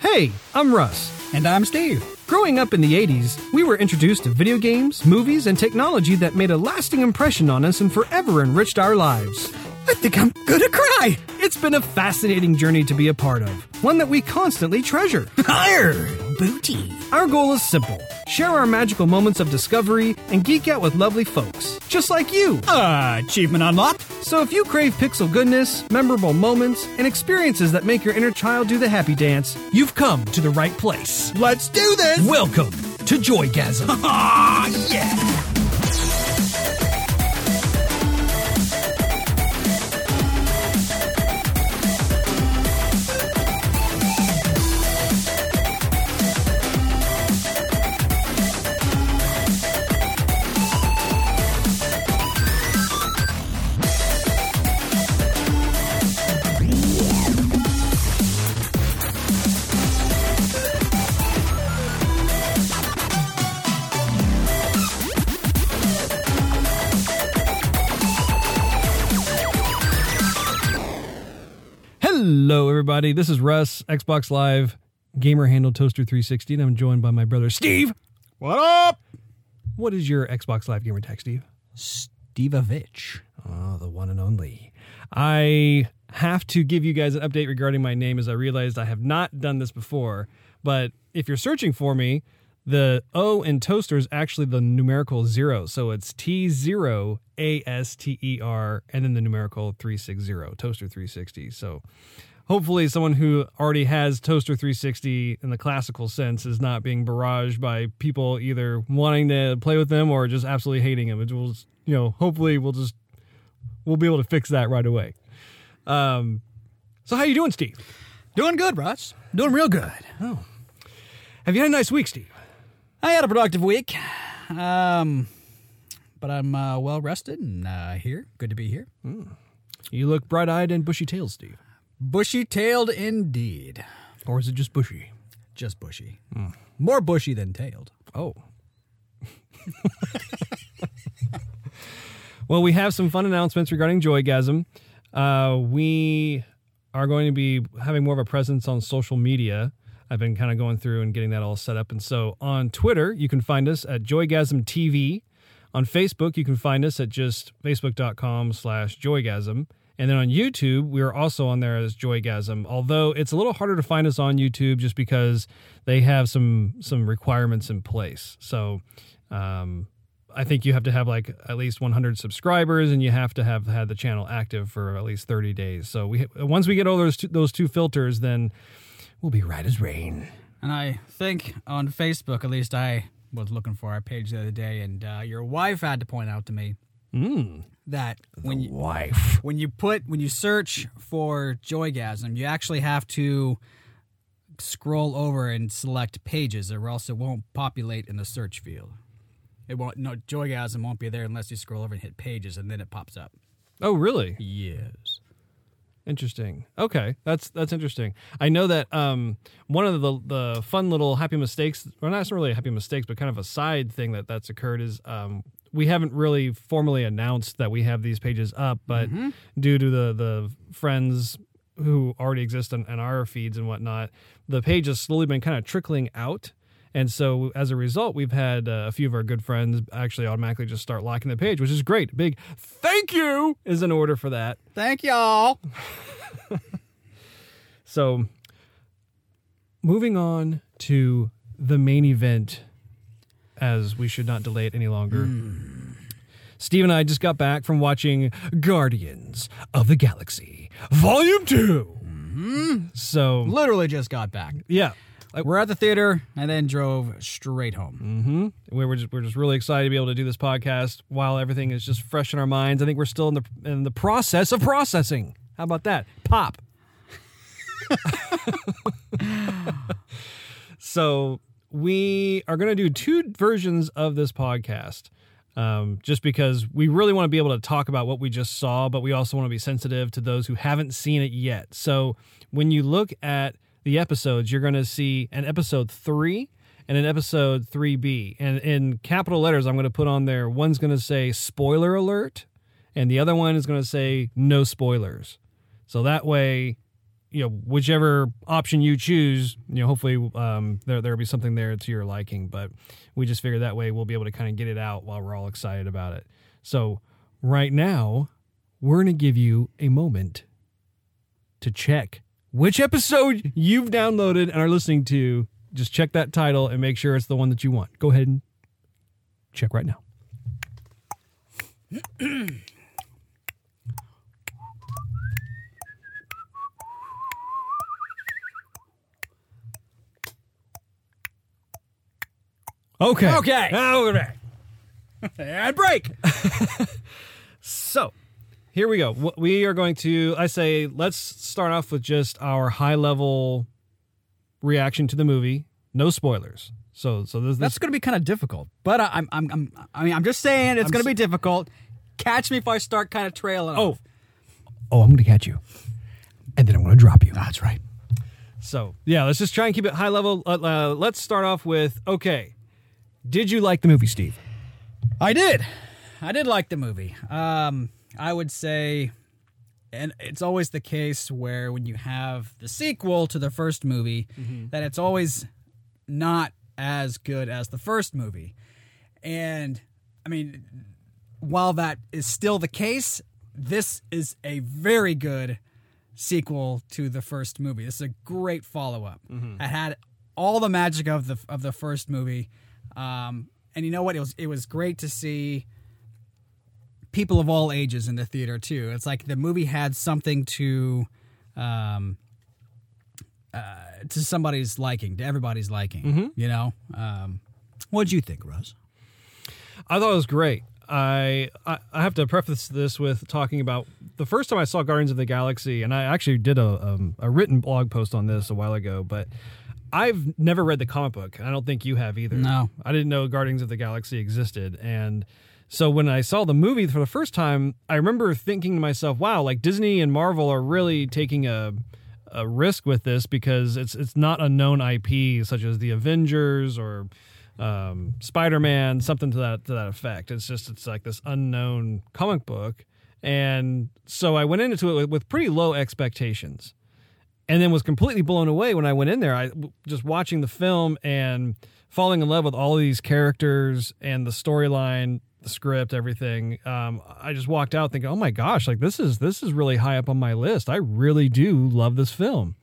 Hey, I'm Russ. And I'm Steve. Growing up in the 80s, we were introduced to video games, movies, and technology that made a lasting impression on us and forever enriched our lives. I think I'm gonna cry. It's been a fascinating journey to be a part of, one that we constantly treasure. Higher, booty. Our goal is simple share our magical moments of discovery and geek out with lovely folks, just like you. Uh, achievement unlocked. So if you crave pixel goodness, memorable moments, and experiences that make your inner child do the happy dance, you've come to the right place. Let's do this. Welcome to Joygasm. Ah, yeah. Everybody. This is Russ, Xbox Live, gamer handle Toaster 360, and I'm joined by my brother Steve. What up? What is your Xbox Live gamer tag, Steve? Stevevich. Oh, ah, the one and only. I have to give you guys an update regarding my name as I realized I have not done this before. But if you're searching for me, the O in toaster is actually the numerical zero. So it's T0 A S T E R and then the numerical 360, toaster 360. So hopefully someone who already has toaster 360 in the classical sense is not being barraged by people either wanting to play with them or just absolutely hating them. It will, you know, hopefully we'll just we'll be able to fix that right away. Um, so how you doing, Steve? Doing good, Russ. Doing real good. Oh, have you had a nice week, Steve? I had a productive week. Um, but I'm uh, well rested and uh, here. Good to be here. You look bright-eyed and bushy-tailed, Steve. Bushy tailed indeed. Or is it just bushy? Just bushy. More bushy than tailed. Oh. well, we have some fun announcements regarding Joygasm. Uh, we are going to be having more of a presence on social media. I've been kind of going through and getting that all set up. And so on Twitter, you can find us at Joygasm TV. On Facebook, you can find us at just facebook.com slash joygasm. And then on YouTube, we are also on there as Joygasm. Although it's a little harder to find us on YouTube just because they have some some requirements in place. So um, I think you have to have like at least 100 subscribers, and you have to have had the channel active for at least 30 days. So we once we get all those two, those two filters, then we'll be right as rain. And I think on Facebook, at least I was looking for our page the other day, and uh, your wife had to point out to me Mm. that when you Wife. when you put when you search for joygasm, you actually have to scroll over and select pages, or else it won't populate in the search field. It won't. No, joygasm won't be there unless you scroll over and hit pages, and then it pops up. Oh, really? Yes. Interesting. Okay, that's that's interesting. I know that um, one of the the fun little happy mistakes, or not really happy mistakes, but kind of a side thing that that's occurred is um, we haven't really formally announced that we have these pages up, but due to the the friends who already exist on, on our feeds and whatnot, the page has slowly been kind of trickling out. And so, as a result, we've had uh, a few of our good friends actually automatically just start liking the page, which is great. Big thank you is in order for that. Thank y'all. So, moving on to the main event, as we should not delay it any longer. Steve and I just got back from watching Guardians of the Galaxy Volume 2. So, Literally just got back. yeah. Like, We're at the theater and then drove straight home. hmm We were just we're just really excited to be able to do this podcast while everything is just fresh in our minds. I think we're still in the in the process of processing. How about that? Pop. so we are going to do two versions of this podcast. Um, just because we really want to be able to talk about what we just saw, but we also want to be sensitive to those who haven't seen it yet. So when you look at the episodes, you're going to see an episode three and an episode 3B. And in capital letters, I'm going to put on there one's going to say spoiler alert, and the other one is going to say no spoilers. So that way, you know whichever option you choose, you know hopefully um, there there'll be something there to your liking. But we just figured that way we'll be able to kind of get it out while we're all excited about it. So right now we're gonna give you a moment to check which episode you've downloaded and are listening to. Just check that title and make sure it's the one that you want. Go ahead and check right now. Okay. Okay. Okay. and break. So, here we go. We are going to, I say, let's start off with just our high level reaction to the movie. No spoilers. So, so this, this That's going to be kind of difficult, but I, I'm, I'm, I'm, I mean, I'm just saying it's going to be difficult. Catch me if I start kind of trailing. Oh. off. oh, I'm going to catch you, and then I'm going to drop you. that's right. So, yeah, let's just try and keep it high level. Uh, uh, let's start off with okay. Did you like the movie, Steve? I did. I did like the movie. Um, I would say, and it's always the case where when you have the sequel to the first movie, that it's always not as good as the first movie. And I mean, while that is still the case, this is a very good sequel to the first movie. This is a great follow up. It had all the magic of the of the first movie, um, and you know what? It was it was great to see people of all ages in the theater too. It's like the movie had something to. Um, uh, to somebody's liking, to everybody's liking, you know. Um, what'd you think, Russ? I thought it was great. I, I I have to preface this with talking about the first time I saw Guardians of the Galaxy, and I actually did a um, a written blog post on this a while ago, but I've never read the comic book. I don't think you have either. No. I didn't know Guardians of the Galaxy existed, and so when I saw the movie for the first time, I remember thinking to myself, "Wow, like Disney and Marvel are really taking a a risk with this because it's it's not a known IP such as the Avengers or um, Spider-Man, something to that to that effect. It's just it's like this unknown comic book, and so I went into it with, with pretty low expectations, and then was completely blown away when I went in there. I just watching the film and falling in love with all of these characters and the storyline, the script, everything. Um, I just walked out thinking, "Oh my gosh, like this is this is really high up on my list. I really do love this film."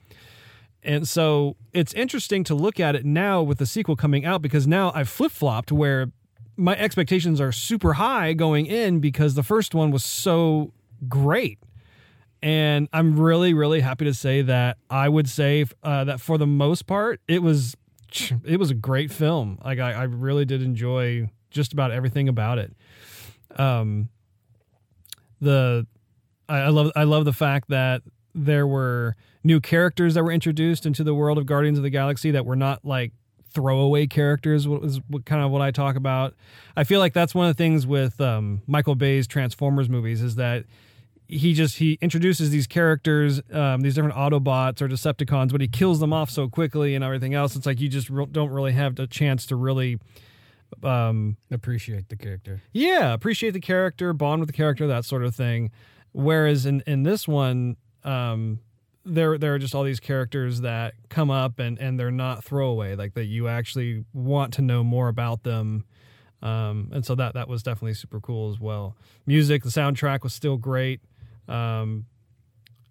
And so it's interesting to look at it now with the sequel coming out because now I've flip flopped where my expectations are super high going in because the first one was so great. And I'm really, really happy to say that I would say uh, that for the most part, it was it was a great film. Like I, I really did enjoy just about everything about it. Um, the I, I love I love the fact that there were new characters that were introduced into the world of Guardians of the Galaxy that were not like throwaway characters what was kind of what I talk about. I feel like that's one of the things with um, Michael Bay's Transformers movies is that he just he introduces these characters, um, these different Autobots or Decepticons, but he kills them off so quickly and everything else. It's like you just re- don't really have the chance to really, um, Appreciate the character. yeah, appreciate the character, bond with the character, that sort of thing. Whereas in in this one, um, there there are just all these characters that come up and and they're not throwaway, like that you actually want to know more about them. Um, and so that that was definitely super cool as well. Music, the soundtrack was still great. Um,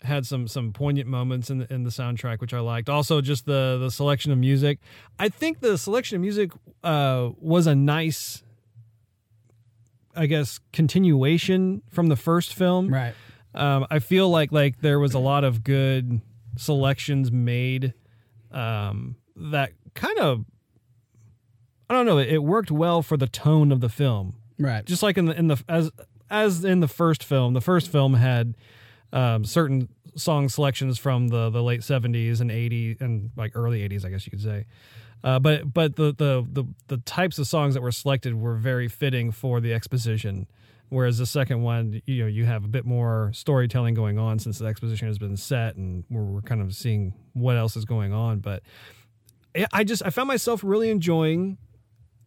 had some some poignant moments in the, in the soundtrack which I liked. Also, just the the selection of music. I think the selection of music uh, was a nice, I guess, continuation from the first film. Right. Um, I feel like like there was a lot of good selections made um, that kind of I don't know. It, it worked well for the tone of the film Right. just like in the in the as as in the first film the first film had um, certain song selections from the the late 70s and 80s and like early 80s i guess you could say. Uh, but but the, the the the types of songs that were selected were very fitting for the exposition whereas the second one you know you have a bit more storytelling going on since the exposition has been set and we're, we're kind of seeing what else is going on. But i just i found myself really enjoying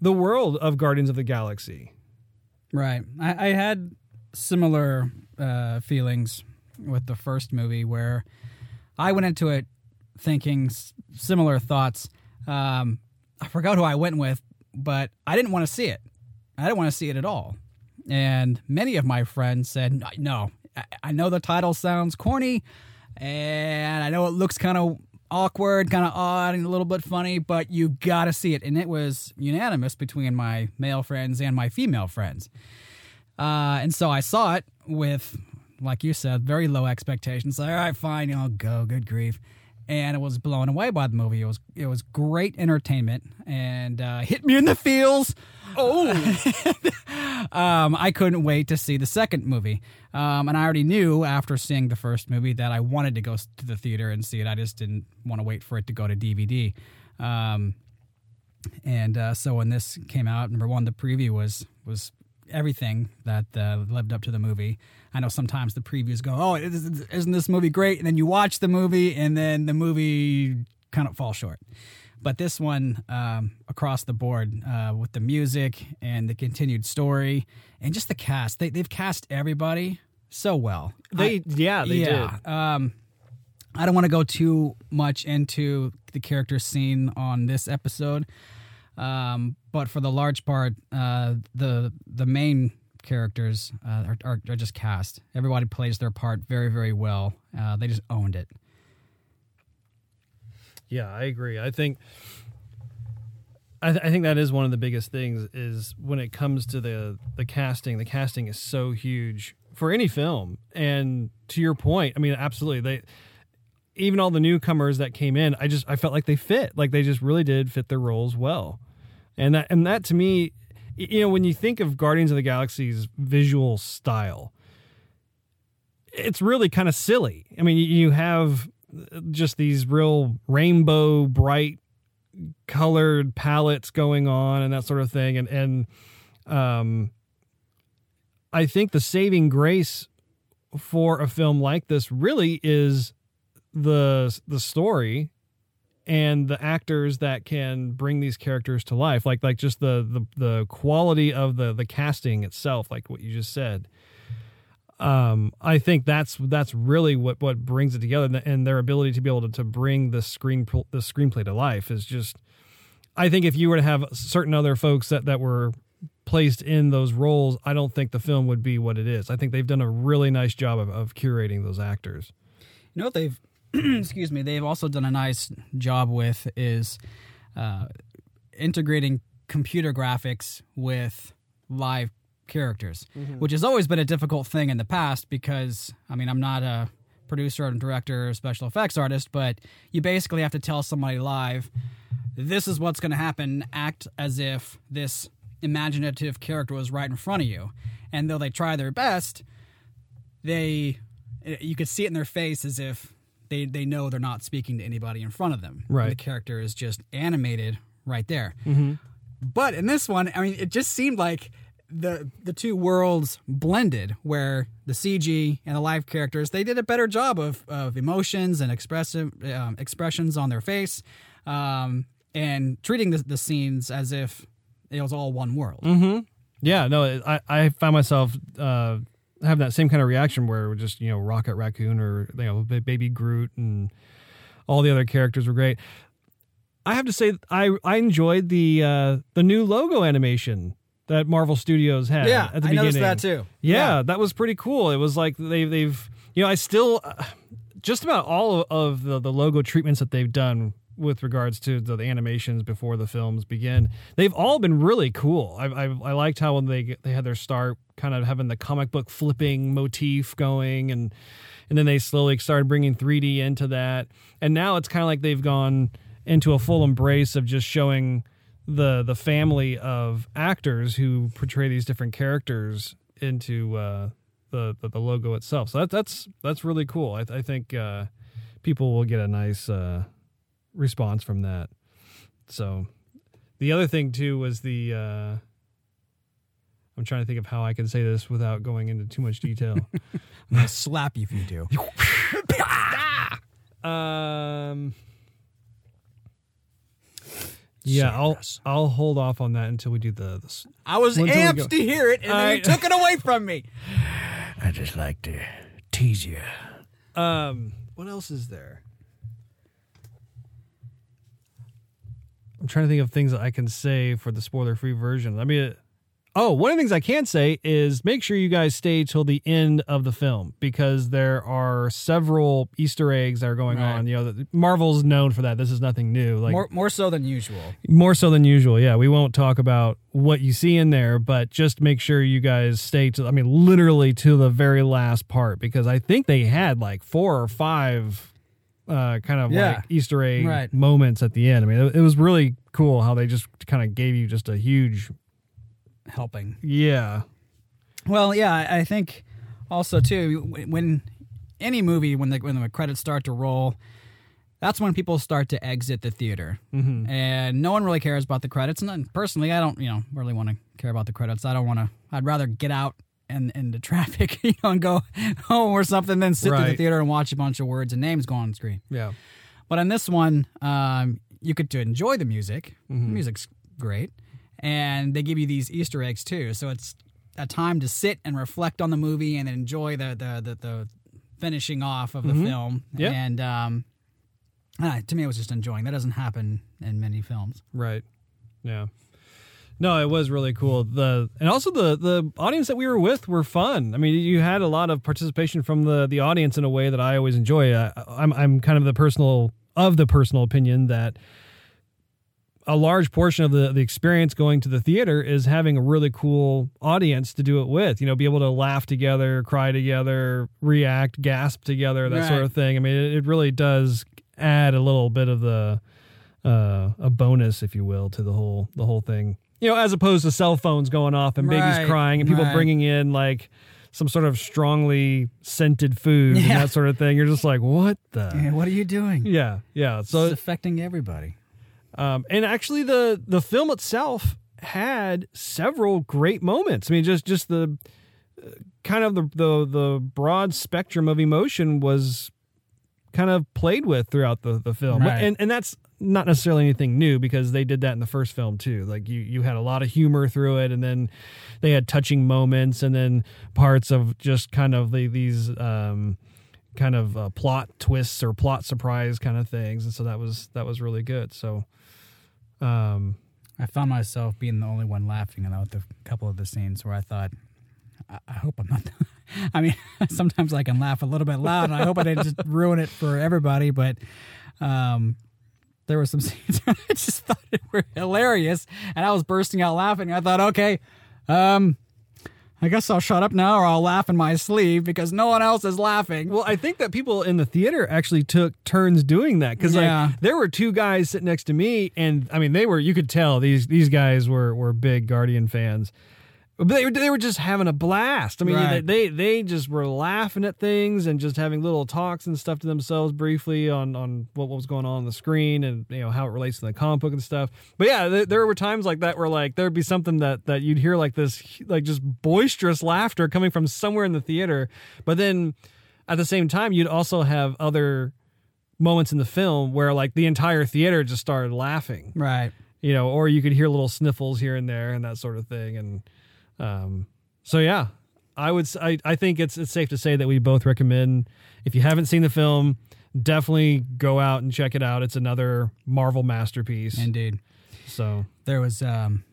the world of guardians of the galaxy Right. I, I had similar uh, feelings with the first movie where I went into it thinking s- similar thoughts. Um, I forgot who I went with, but I didn't want to see it. I didn't want to see it at all. And many of my friends said, "No, I, I know the title sounds corny, and I know it looks kind of awkward, kind of odd, and a little bit funny, but you got to see it." And it was unanimous between my male friends and my female friends. Uh, and so I saw it with, like you said, very low expectations. Like, all right, fine, I'll go. Good grief. And I was blown away by the movie. It was it was great entertainment and uh, hit me in the feels. Oh, um, I couldn't wait to see the second movie. Um, and I already knew after seeing the first movie that I wanted to go to the theater and see it. I just didn't want to wait for it to go to DVD. Um, and uh, so when this came out, number one, the preview was was everything that uh, lived up to the movie. I know sometimes the previews go, "Oh, is- isn't this movie great?" And then you watch the movie, and then the movie kind of falls short. But this one, um, across the board, uh, with the music and the continued story, and just the cast, they, they've cast everybody so well. They yeah they yeah. Um, I don't want to go too much into the character scene on this episode, um, but for the large part, uh, the the main characters uh, are, are, are just cast. Everybody plays their part very very well. Uh, they just owned it. Yeah, I agree. I think I, th- I think that is one of the biggest things is when it comes to the the casting. The casting is so huge for any film, and to your point, I mean, absolutely. They even all the newcomers that came in, I just I felt like they fit, like they just really did fit their roles well, and that and that to me, you know, when you think of Guardians of the Galaxy's visual style, it's really kind of silly. I mean, you- have just these real rainbow bright colored palettes going on and that sort of thing and and um I think the saving grace for a film like this really is the the story and the actors that can bring these characters to life like like just the the, the quality of the the casting itself like what you just said um, I think that's that's really what what brings it together, and, their ability to be able to, to bring the screen the screenplay to life is just. I think if you were to have certain other folks that that were placed in those roles, I don't think the film would be what it is. I think they've done a really nice job of, of curating those actors. You know what they've Mm-hmm. excuse me, they've also done a nice job with is uh, integrating computer graphics with live characters, mm-hmm. which has always been a difficult thing in the past because I mean I'm not a producer and director or special effects artist, but you basically have to tell somebody live this is what's going to happen, act as if this imaginative character was right in front of you. And though they try their best, they eh, you could see it in their face as if they they know they're not speaking to anybody in front of them. Right. The character is just animated right there. But in this one, I mean, it just seemed like the the two worlds blended, where the CG and the live characters they did a better job of of emotions and expressive um, expressions on their face, um, and treating the, the scenes as if it was all one world. Yeah, no, I I found myself uh, having that same kind of reaction where just you know Rocket Raccoon or you know Baby Groot and all the other characters were great. I have to say I I enjoyed the uh, the new logo animation that Marvel Studios had. Yeah, at the I beginning. noticed that too. Yeah, Yeah. that was pretty cool. It was like they they've you know I still uh, just about all of, of the the logo treatments that they've done with regards to the, the animations before the films begin. They've all been really cool. I I, I liked how when they they had their start kind of having the comic book flipping motif going and and then they slowly started bringing 3D into that. And now it's kind of like they've gone into a full embrace of just showing the the family of actors who portray these different characters into uh, the, the the logo itself. So that, that's that's really cool. I, I think uh, people will get a nice uh, response from that. So the other thing too was the. Uh, I'm trying to think of how I can say this without going into too much detail. I'm gonna slap you if you do. Um. Yeah, I'll I'll hold off on that until we do the. the s- I was Until amped to hear it, and then I- you took it away from me. I just like to tease you. um. What else is there? Trying to think of things that I can say for the spoiler free version. I mean, oh, one of the things I can say is make sure you guys stay till the end of the film because there are several Easter eggs that are going Right. on. You know, Marvel's known for that. This is nothing new. Like more more so than usual. more so than usual. Yeah, we won't talk about what you see in there, but just make sure you guys stay to I mean literally to the very last part because I think they had like four or five uh kind of Yeah. like Easter egg Right. moments at the end. I mean, it, it was really cool how they just kind of gave you just a huge Helping. yeah. Well, yeah, I think also too when- when any movie when the when the credits start to roll, that's when people start to exit the theater, mm-hmm. and no one really cares about the credits. And then personally, I don't you know really want to care about the credits. I don't want to. I'd rather get out and the traffic, you know, and go home or something then sit in the theater and watch a bunch of words and names go on screen. Yeah. But on this one, um, you get to enjoy the music. Mm-hmm. The music's great, and they give you these Easter eggs too. So it's a time to sit and reflect on the movie and enjoy the the the, the finishing off of the film. Mm-hmm. Yeah. And um, ah, to me, it was just enjoying. That doesn't happen in many films. Right. Yeah. No, it was really cool. The and also the the audience that we were with were fun. I mean, you had a lot of participation from the the audience in a way that I always enjoy. I, I'm I'm kind of the personal of the personal opinion that a large portion of the the experience going to the theater is having a really cool audience to do it with. You know, be able to laugh together, cry together, react, gasp together, that sort of thing. I mean, it, it really does add a little bit of the uh, a bonus, if you will, to the whole the whole thing. You know, as opposed to cell phones going off and Right, babies crying and people right. bringing in like some sort of strongly scented food and that sort of thing. You're just like, what the? Yeah, what are you doing? Yeah, yeah. So it's affecting everybody. um, and actually, the the film itself had several great moments. I mean, just just the uh, kind of the the the broad spectrum of emotion was kind of played with throughout the the film, Right. and and that's not necessarily anything new because they did that in the first film too. Like you you had a lot of humor through it, and then they had touching moments, and then parts of just kind of the, these. Um, kind of uh, plot twists or plot surprise kind of things and so that was that was really good so um I found myself being the only one laughing about the couple of the scenes where I thought, I, I hope I'm not. I mean, sometimes I can laugh a little bit loud, and I hope I didn't just ruin it for everybody. But um, there were some scenes I just thought it were hilarious, and I was bursting out laughing. I thought, okay, um, I guess I'll shut up now, or I'll laugh in my sleeve because no one else is laughing. well i think that people in the theater actually took turns doing that because Yeah. like there were two guys sitting next to me and i mean they were you could tell these these guys were were big guardian fans they, were- they were just having a blast. I mean, Right. they, they they just were laughing at things and just having little talks and stuff to themselves briefly on on what was going on on the screen and you know how it relates to the comic book and stuff. But yeah, there, there were times like that where like there'd be something that that you'd hear like this like just boisterous laughter coming from somewhere in the theater, but then at the same time you'd also have other moments in the film where like the entire theater just started laughing Right. you know, or you could hear little sniffles here and there and that sort of thing. And um, so, yeah, I would, I, I think it's it's safe to say that we both recommend if you haven't seen the film, definitely go out and check it out. It's another Marvel masterpiece. Indeed. so, There was um,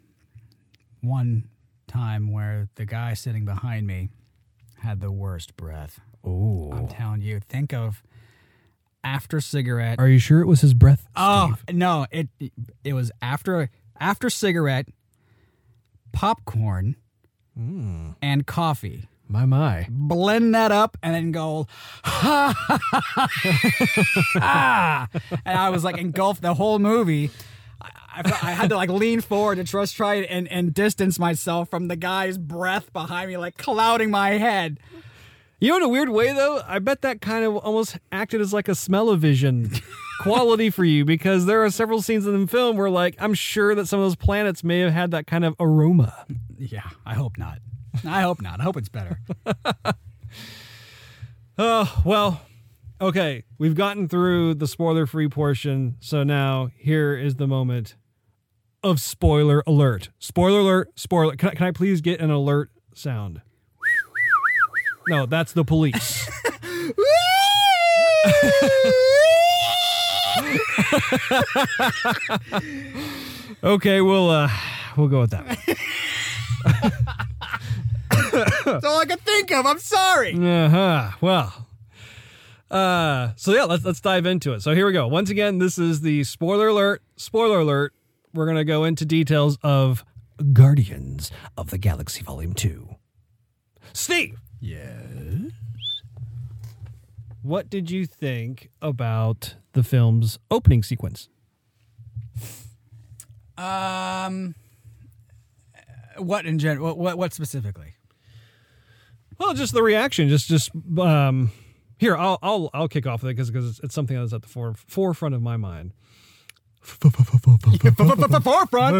one time where the guy sitting behind me had the worst breath. Oh, I'm telling you, think of after cigarette. are you sure it was his breath? oh Steve? no, it it was after after cigarette, popcorn, Hmm. and coffee. my my. Blend that up and then go, ah, and I was like engulfed the whole movie. I, I, had to like lean forward to just try and, and distance myself from the guy's breath behind me, like clouding my head. You know, in a weird way, though, I bet that kind of almost acted as like a smell-o-vision quality for you because there are several scenes in the film where, like, I'm sure that some of those planets may have had that kind of aroma. Mm, yeah, I hope not. I hope not. I hope it's better. Oh, well, okay. We've gotten through the spoiler-free portion, so now here is the moment of spoiler alert. Spoiler alert, spoiler. Can I, can I please get an alert sound? No, that's the police. Okay, we'll uh, we'll go with that. That's all I could think of. I'm sorry. Uh huh. Well. Uh, so yeah, let's let's dive into it. So here we go. Once again, this is the spoiler alert. Spoiler alert. We're gonna go into details of Guardians of the Galaxy Volume Two. Steve, Yes. what did you think about the film's opening sequence? Um. What in general? What, what what specifically? Well, just the reaction. Just just um, here. I'll I'll I'll kick off with it because because it's something that's at the fore, forefront of my mind. Forefront.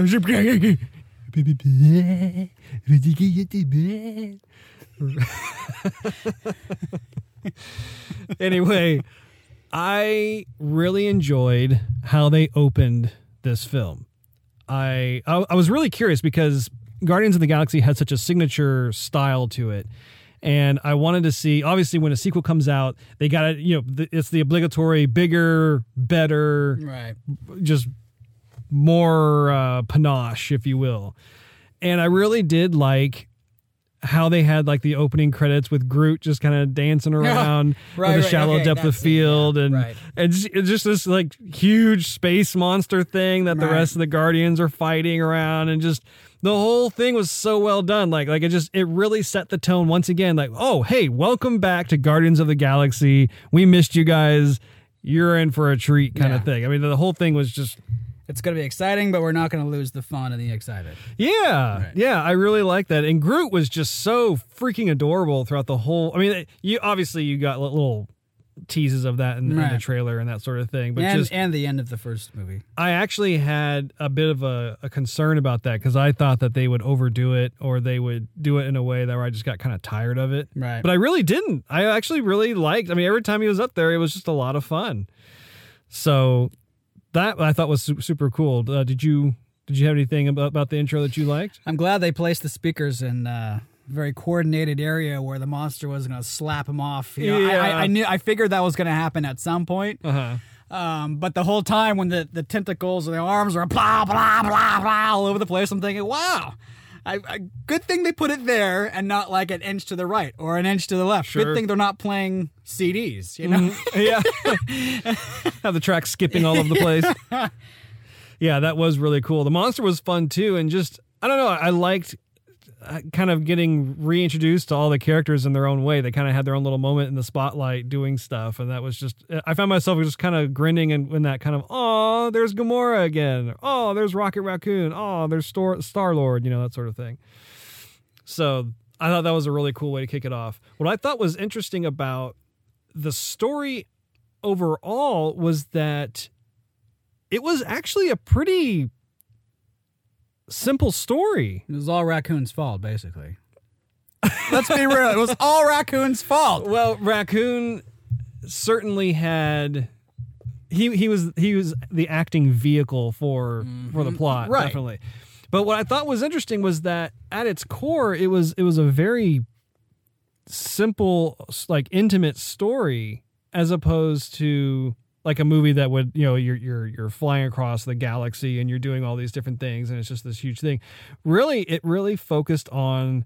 anyway, I really enjoyed how they opened this film. I, I I was really curious because Guardians of the Galaxy had such a signature style to it. And I wanted to see, obviously, when a sequel comes out, they got to, you know, it's the obligatory bigger, better, Right. just more uh, panache, if you will. And I really did like how they had like the opening credits with Groot just kind of dancing around Right, with a right, shallow okay, depth of it, yeah, field, and right. and just, it's just this like huge space monster thing that the rest of the Guardians are fighting around, and just the whole thing was so well done. Like like it just it really set the tone once again. Like oh hey, welcome back to Guardians of the Galaxy. We missed you guys. You're in for a treat, kind Yeah. of thing. I mean, the whole thing was just It's going to be exciting, but we're not going to lose the fun and the excitement. Yeah, Right. yeah, I really like that. And Groot was just so freaking adorable throughout the whole. I mean, you obviously you got little teases of that in, in the trailer and that sort of thing, but and just and the end of the first movie. I actually had a bit of a, a concern about that because I thought that they would overdo it or they would do it in a way that where I just got kind of tired of it. Right. But I really didn't. I actually really liked. I mean, every time he was up there, it was just a lot of fun. So that I thought was super cool. Uh, did you did you have anything about, about the intro that you liked? I'm glad they placed the speakers in uh, a very coordinated area where the monster was going to slap him off. You know, I, Yeah. I, I knew I figured that was going to happen at some point. Uh huh. Um, but the whole time when the, the tentacles and the arms are blah blah blah blah all over the place, I'm thinking, wow. I, I, good thing they put it there and not like an inch to the right or an inch to the left. Sure. Good thing they're not playing CDs, you know? Mm-hmm. yeah. Have the track skipping all over the place. yeah, that was really cool. The monster was fun too, and just I don't know. I liked kind of getting reintroduced to all the characters in their own way. They kind of had their own little moment in the spotlight doing stuff, and that was just. I found myself just kind of grinning and in that kind of oh, there's Gamora again. Oh, there's Rocket Raccoon. Oh, there's Star Lord. You know that sort of thing. So I thought that was a really cool way to kick it off. What I thought was interesting about the story overall was that it was actually a pretty simple story. It was all Raccoon's fault, basically. Let's be real. It was all Raccoon's fault. Well, Raccoon certainly had he he was he was the acting vehicle for for the mm-hmm. plot, Right. definitely. But what I thought was interesting was that at its core, it was it was a very simple, like intimate story, as opposed to like a movie that would you know you're you're you're flying across the galaxy and you're doing all these different things and it's just this huge thing. Really, it really focused on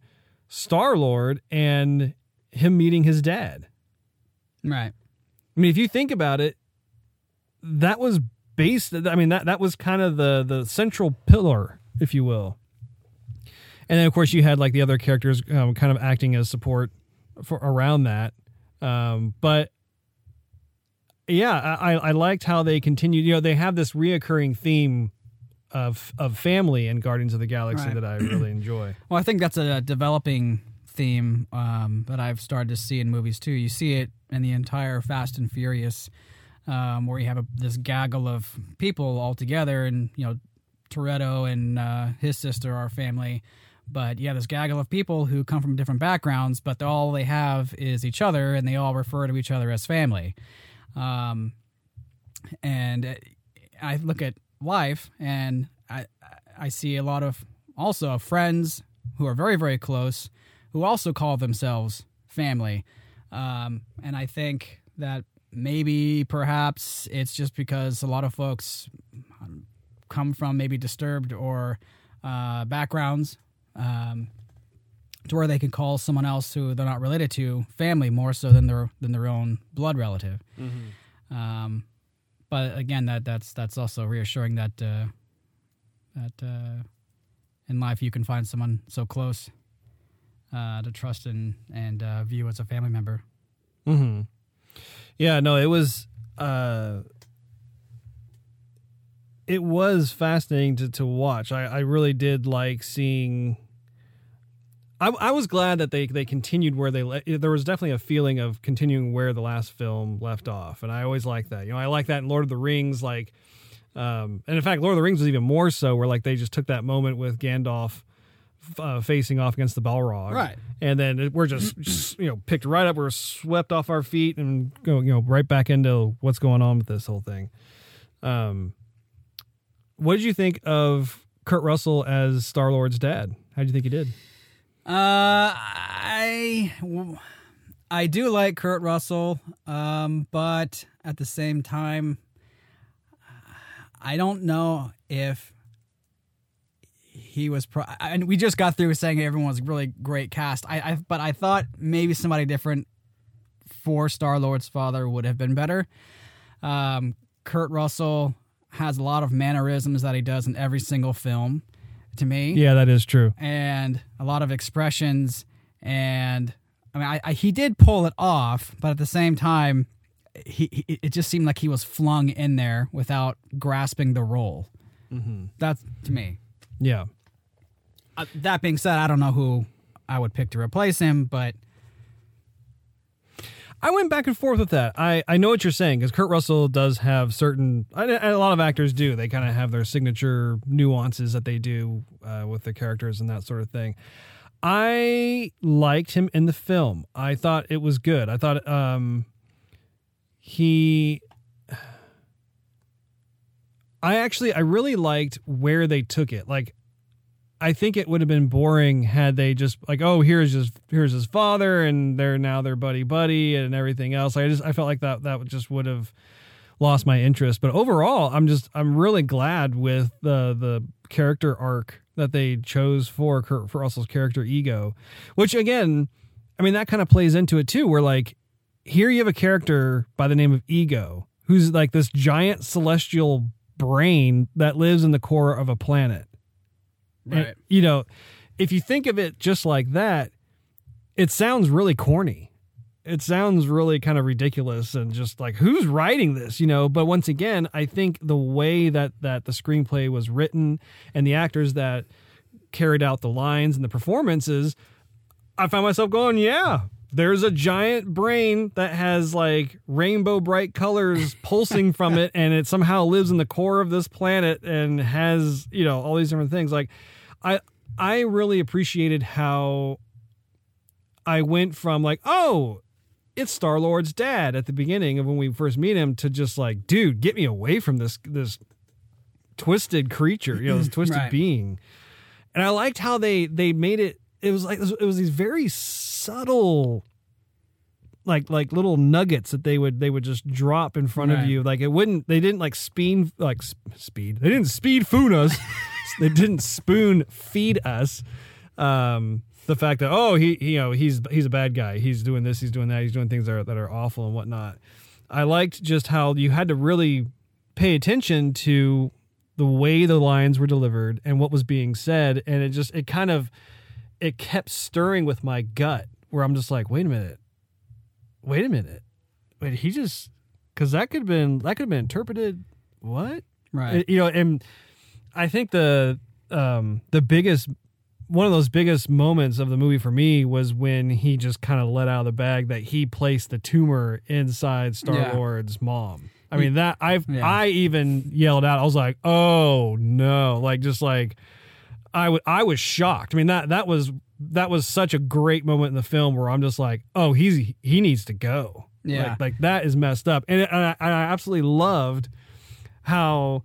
Star Lord and him meeting his dad. Right. I mean, if you think about it, that was based. I mean, that that was kind of the the central pillar, if you will. And then, of course, you had like the other characters um, kind of acting as support for around that. Um, but yeah, I, I liked how they continued. You know, they have this reoccurring theme of of family in Guardians of the Galaxy Right. that I really enjoy. Well, I think that's a developing theme um, that I've started to see in movies too. You see it in the entire Fast and Furious, um, where you have a, this gaggle of people all together, and you know, Toretto and uh, his sister are family. But have this gaggle of people who come from different backgrounds, but all they have is each other, and they all refer to each other as family. Um, and I look at life, and I I see a lot of also friends who are very very close, who also call themselves family, um, and I think that maybe perhaps it's just because a lot of folks come from maybe disturbed or uh, backgrounds. Um, to where they can call someone else who they're not related to family more so than their than their own blood relative. Um, but again, that that's that's also reassuring that uh, that uh, in life you can find someone so close uh, to trust and and uh, view as a family member. hmm Yeah, no, it was uh it was fascinating to, to watch. I, I really did like seeing I, I was glad that they, they continued where they le- there was definitely a feeling of continuing where the last film left off, and I always like that. You know, I like that in Lord of the Rings, like, um, and in fact, Lord of the Rings was even more so, where like they just took that moment with Gandalf uh, facing off against the Balrog, Right. and then it- we're just, just you know picked right up, we're swept off our feet, and go you know right back into what's going on with this whole thing. Um, what did you think of Kurt Russell as Star Lord's dad? How did you think he did? Uh, I I do like Kurt Russell, um, but at the same time, I don't know if he was. Pro- and we just got through saying everyone was really great cast. I, I but I thought maybe somebody different for Star Lord's father would have been better. Um, Kurt Russell has a lot of mannerisms that he does in every single film. To me, Yeah, that is true. and a lot of expressions and I mean I, I, he did pull it off but at the same time he, he it just seemed like he was flung in there without grasping the role Mm-hmm. that's to me Yeah. uh, that being said I don't know who I would pick to replace him but I went back and forth with that. I, I know what you're saying because Kurt Russell does have certain, and a lot of actors do. They kind of have their signature nuances that they do uh, with the characters and that sort of thing. I liked him in the film. I thought it was good. I thought um, he. I actually, I really liked where they took it. Like, I think it would have been boring had they just like, oh, here's his here's his father, and they're now their buddy buddy and everything else. I just I felt like that that just would have lost my interest. But overall, I'm just I'm really glad with the the character arc that they chose for Kurt for Russell's character ego, which again, I mean that kind of plays into it too. Where like here you have a character by the name of Ego who's like this giant celestial brain that lives in the core of a planet. And, you know, if you think of it just like that, it sounds really corny. It sounds really kind of ridiculous and just like who's writing this, you know? But once again, I think the way that that the screenplay was written and the actors that carried out the lines and the performances, I found myself going, yeah, there's a giant brain that has like rainbow bright colors pulsing from it and it somehow lives in the core of this planet and has, you know, all these different things. Like I I really appreciated how I went from like, oh, it's Star Lord's dad at the beginning of when we first meet him to just like, dude, get me away from this this twisted creature, you know, this twisted Right. being. And I liked how they they made it. It was like it was these very subtle, like like little nuggets that they would they would just drop in front of you. Like it wouldn't. They didn't like speed like speed. They didn't speed foon us. they didn't spoon feed us. Um, the fact that oh he, he you know he's he's a bad guy. He's doing this. He's doing that. He's doing things that are that are awful and whatnot. I liked just how you had to really pay attention to the way the lines were delivered and what was being said and it just it kind of it kept stirring with my gut where i'm just like wait a minute wait a minute wait he just because that could have been that could have been interpreted what right you know and i think the um the biggest one of those biggest moments of the movie for me was when he just kind of let out of the bag that he placed the tumor inside Star Lord's mom. I mean that I've Yeah. I even yelled out. I was like, "Oh no!" Like just like I wa- I was shocked. I mean that that was that was such a great moment in the film where I'm just like, "Oh, he's he needs to go." Yeah. like, like that is messed up, and, and I, and I absolutely loved how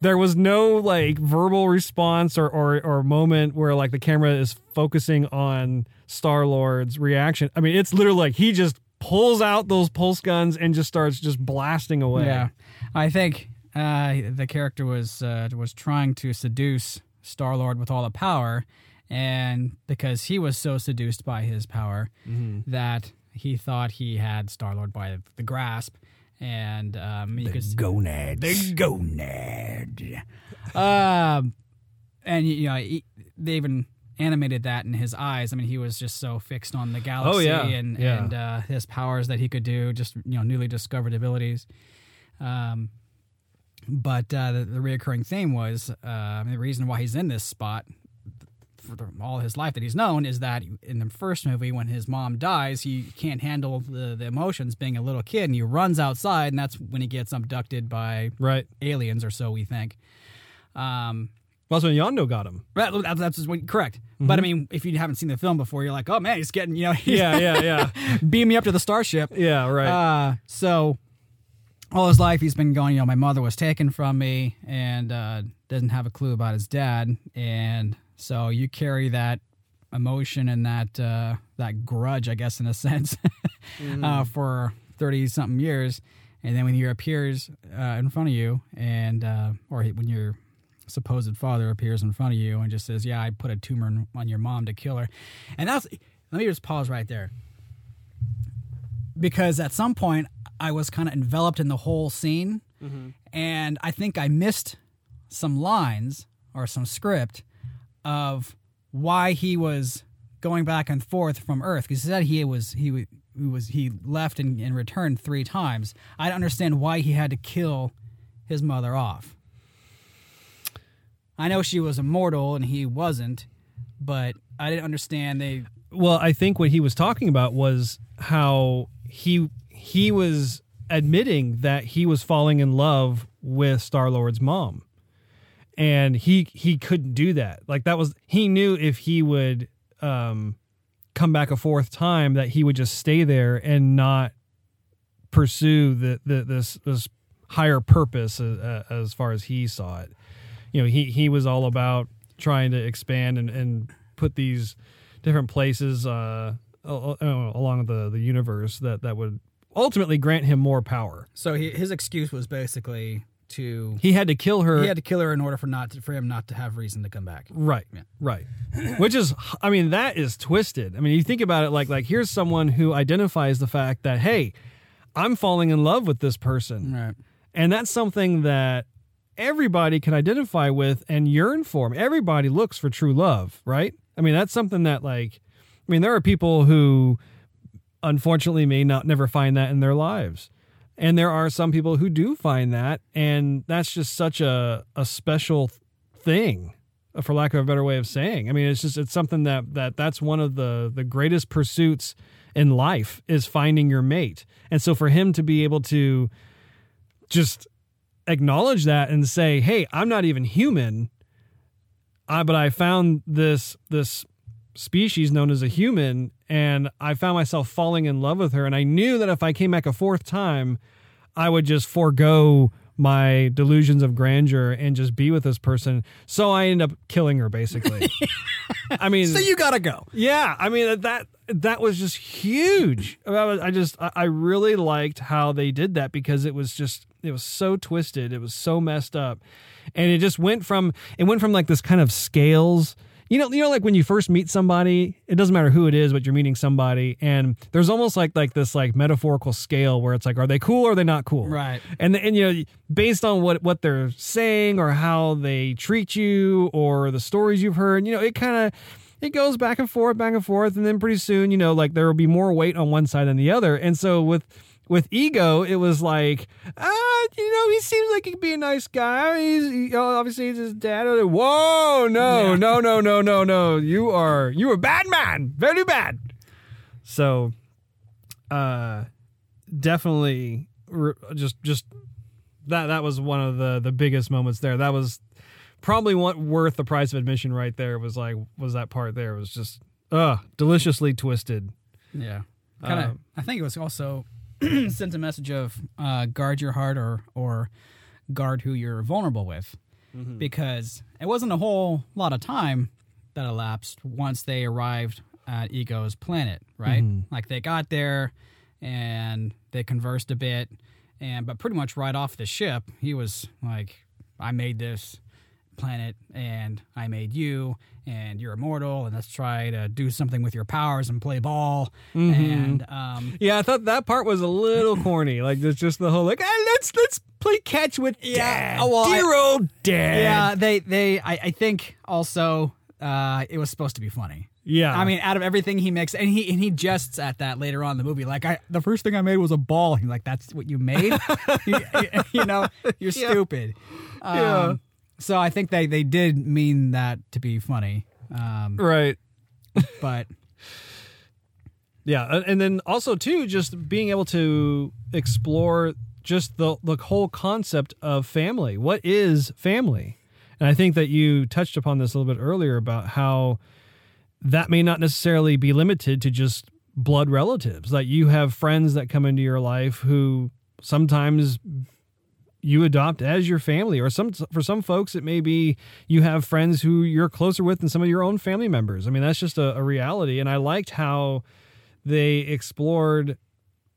there was no like verbal response or, or or moment where like the camera is focusing on Star Lord's reaction. I mean, it's literally like he just pulls out those pulse guns and just starts just blasting away. Yeah, I think uh, the character was uh, was trying to seduce Star Lord with all the power, and because he was so seduced by his power that he thought he had Star Lord by the grasp, and um, you could s- Gonad. the gonad. Um, and you know, he, they even animated that in his eyes. I mean, he was just so fixed on the galaxy Oh, yeah. and Yeah. and uh, his powers that he could do, just you know, newly discovered abilities. Um, but uh, the, the reoccurring theme was uh, the reason why he's in this spot for the, all his life that he's known is that in the first movie when his mom dies he can't handle the, the emotions being a little kid and he runs outside and that's when he gets abducted by Right. aliens or so we think um Well, that's when Yondu got him. that, that's, what, correct but i mean if you haven't seen the film before you're like oh man he's getting you know Yeah, yeah, yeah. beam me up to the starship Yeah, right. uh, so all his life he's been going, you know, my mother was taken from me and uh, doesn't have a clue about his dad. And so you carry that emotion and that uh, that grudge, I guess, in a sense, uh, for 30 something years. And then when he appears uh, in front of you and, uh, or he- when your supposed father appears in front of you and just says, yeah, I put a tumor on your mom to kill her. And that's, let me just pause right there because at some point I was kind of enveloped in the whole scene, and I think I missed some lines or some script of why he was going back and forth from Earth because he said he was he, was he left and, and returned three times. I don't understand why he had to kill his mother off. I know she was immortal and he wasn't, but I didn't understand they. well, I think what he was talking about was how he he was admitting that he was falling in love with Star Lord's mom, and he he couldn't do that. Like that was he knew if he would um, come back a fourth time that he would just stay there and not pursue the, the this this higher purpose uh, as far as he saw it. You know, he he was all about trying to expand and, and put these different places uh, al- al- along the the universe that that would ultimately grant him more power. So he, his excuse was basically to He had to kill her. he had to kill her in order for not to, for him not to have reason to come back. Right. Yeah. Right. Which is I mean that is twisted. I mean you think about it like like here's someone who identifies the fact that hey, I'm falling in love with this person. Right. And that's something that everybody can identify with and yearn for. Everybody looks for true love, right? I mean that's something that like I mean there are people who unfortunately may not never find that in their lives. And there are some people who do find that and that's just such a a special thing for lack of a better way of saying. I mean, it's just it's something that that that's one of the the greatest pursuits in life is finding your mate. And so for him to be able to just acknowledge that and say, "Hey, I'm not even human, I, but I found this this species known as a human, and I found myself falling in love with her, and I knew that if I came back a fourth time, I would just forego." my delusions of grandeur and just be with this person so i end up killing her basically i mean So you gotta go. yeah, I mean that that was just huge. I just I really liked how they did that because it was just it was so twisted, it was so messed up, and it just went from it went from like this kind of scales. You know, you know, like when you first meet somebody, it doesn't matter who it is, but you're meeting somebody, and there's almost like like this like metaphorical scale where it's like, are they cool or are they not cool? Right. and and you know based on what what they're saying or how they treat you or the stories you've heard you know it kind of it goes back and forth back and forth and then pretty soon you know like there will be more weight on one side than the other and so with with ego it was like ah you know he seems like he'd be a nice guy. He's he, oh, obviously he's his dad. Whoa no Yeah. no no no no no. You are you are a bad man. Very bad. So uh definitely re- just just that that was one of the the biggest moments there. That was probably one worth the price of admission right there was like was that part there. It was just uh deliciously twisted. Yeah. Kind of. Um, I think it was also sent a message of uh, guard your heart or or guard who you're vulnerable with, because it wasn't a whole lot of time that elapsed once they arrived at Ego's planet, right? Like they got there, and they conversed a bit. And but pretty much right off the ship, he was like, "I made this planet, and I made you, and you're immortal, and let's try to do something with your powers and play ball." And um, Yeah, I thought that part was a little corny. Like there's just the whole like, "Ah, let's let's play catch with Yeah, dad, oh, well, dear old dad. yeah, they they I, I think also uh, it was supposed to be funny. yeah. I mean, out of everything he makes, and he and he jests at that later on in the movie. Like, I the first thing I made was a ball. He's like, "That's what you made," you, you know, you're Yeah. stupid. Um, Yeah. So I think they they did mean that to be funny, um, right. but Yeah, and- and then also too, just being able to explore just the the whole concept of family. What is family? And I think that you touched upon this a little bit earlier about how that may not necessarily be limited to just blood relatives. Like you have friends that come into your life who sometimes you adopt as your family or some for some folks it may be you have friends who you're closer with than some of your own family members. I mean that's just a, a reality and i liked how they explored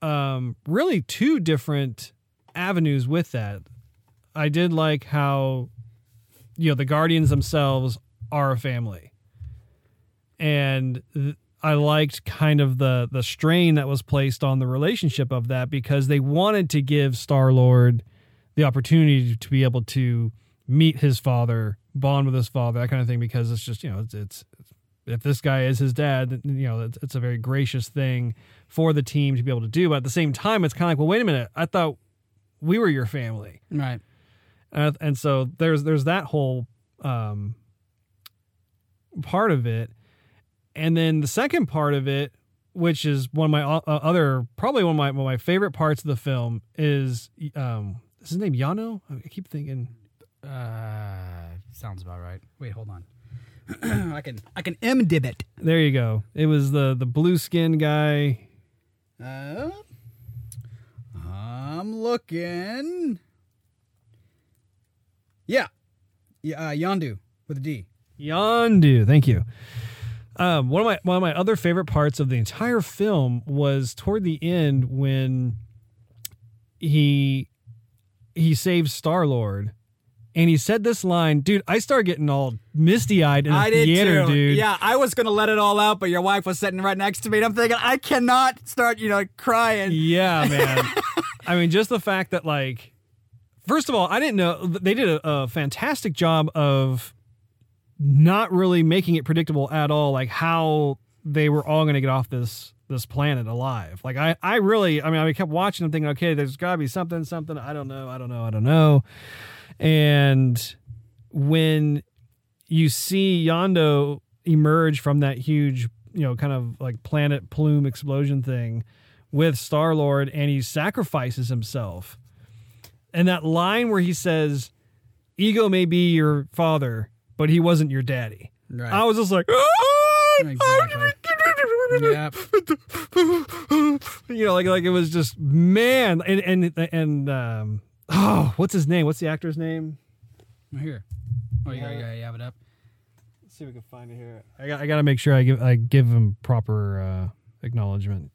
um, really two different avenues with that. I did like how you know the guardians themselves are a family and th- I liked kind of the the strain that was placed on the relationship of that because they wanted to give Star Lord the opportunity to be able to meet his father, bond with his father, that kind of thing. Because it's just you know it's, it's if this guy is his dad, you know it's, it's a very gracious thing for the team to be able to do. But at the same time, it's kind of like, well, wait a minute, I thought we were your family. right, Uh, and so there's there's that whole um, part of it, and then the second part of it, which is one of my uh, other probably one of my one of my favorite parts of the film is um, is his name Yano? I keep thinking uh, sounds about right. Wait, hold on. I can I can IMDb it. there you go. It was the the blue skin guy. Uh, I'm looking. Yeah, yeah, uh, Yondu with a D. Yondu, thank you. Um, one of my one of my other favorite parts of the entire film was toward the end when he he saves Star Lord, and he said this line, dude. I started getting all misty eyed in the theater, dude. Yeah, I was gonna let it all out, but your wife was sitting right next to me, and I'm thinking I cannot start, you know, crying. Yeah, man. I mean, just the fact that, like, first of all, I didn't know they did a, a fantastic job of not really making it predictable at all, like how they were all going to get off this this planet alive. Like, I, I really, I mean, I kept watching and thinking, okay, there's got to be something, something. I don't know, I don't know, I don't know. And when you see Yondu emerge from that huge, you know, kind of like planet plume explosion thing with Star Lord and he sacrifices himself. And that line where he says, Ego may be your father, but he wasn't your daddy. Right. I was just like, oh, Yep. you know, like like it was just man, and and and um, oh, what's his name? What's the actor's name? Here. Oh, you, got, you, got, you have it up. Let's see if we can find it here. I got I got to make sure I give I give him proper uh, acknowledgement.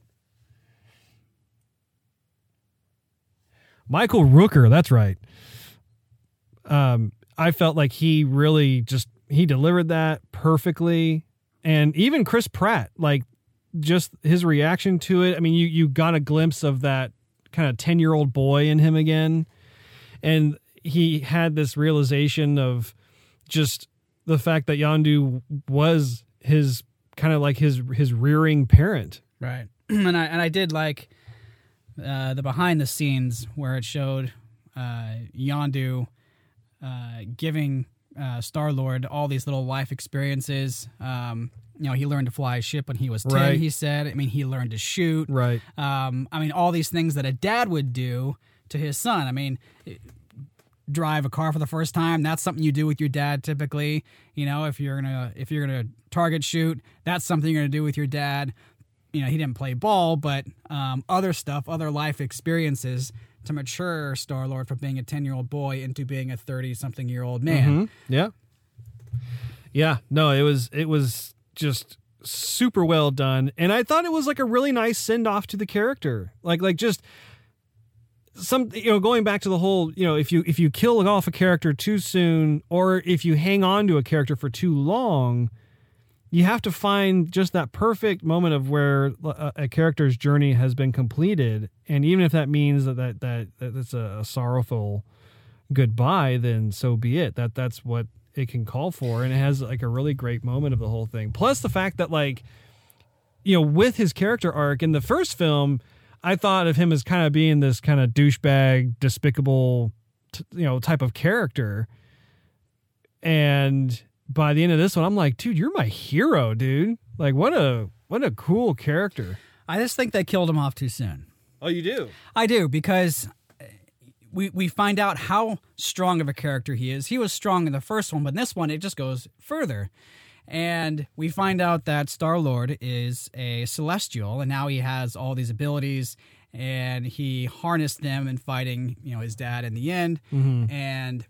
Michael Rooker, that's right. Um, I felt like he really just he delivered that perfectly, and even Chris Pratt, like just his reaction to it. I mean, you you got a glimpse of that kind of ten year old boy in him again, and he had this realization of just the fact that Yondu was his kind of like his his rearing parent. Right. and I and I did like uh, the behind the scenes where it showed uh, Yondu uh, giving uh, Star Lord all these little life experiences. Um, you know, he learned to fly a ship when he was ten. Right. He said. I mean, he learned to shoot. Right. Um, I mean, all these things that a dad would do to his son. I mean, drive a car for the first time. That's something you do with your dad typically. You know, if you're gonna if you're gonna target shoot, that's something you're gonna do with your dad. You know, he didn't play ball, but um, other stuff, other life experiences to mature Star Lord from being a ten year old boy into being a thirty something year old man. Mhm. Yeah. Yeah. No, it was it was just super well done, and I thought it was like a really nice send off to the character. Like like just some you know going back to the whole you know if you if you kill off a character too soon or if you hang on to a character for too long you have to find just that perfect moment of where a, a character's journey has been completed. And even if that means that that, that, that that's a, a sorrowful goodbye then so be it. That that's what it can call for and it has like a really great moment of the whole thing plus the fact that like you know with his character arc in the first film I thought of him as kind of being this kind of douchebag, despicable, t- you know, type of character. And by the end of this one, I'm like, dude, you're my hero, dude. Like, what a what a cool character. I just think they killed him off too soon. Oh, you do? I do because we we find out how strong of a character he is. He was strong in the first one, but in this one it just goes further. And we find out that Star Lord is a celestial, and now he has all these abilities, and he harnessed them in fighting, you know, his dad in the end. And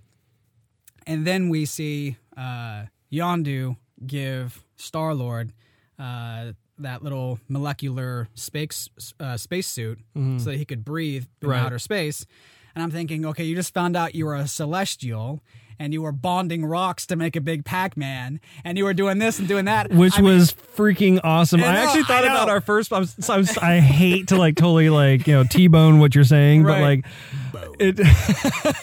and then we see uh, Yondu give Star Lord uh, that little molecular space uh, spacesuit so that he could breathe in Right. outer space. And I'm thinking, okay, you just found out you were a celestial. And you were bonding rocks to make a big Pac-Man, and you were doing this and doing that, Which I mean, was freaking awesome. I I, actually thought I about our first. I, was, I, was, I hate to like totally like you know t-bone what you're saying, Right. but like it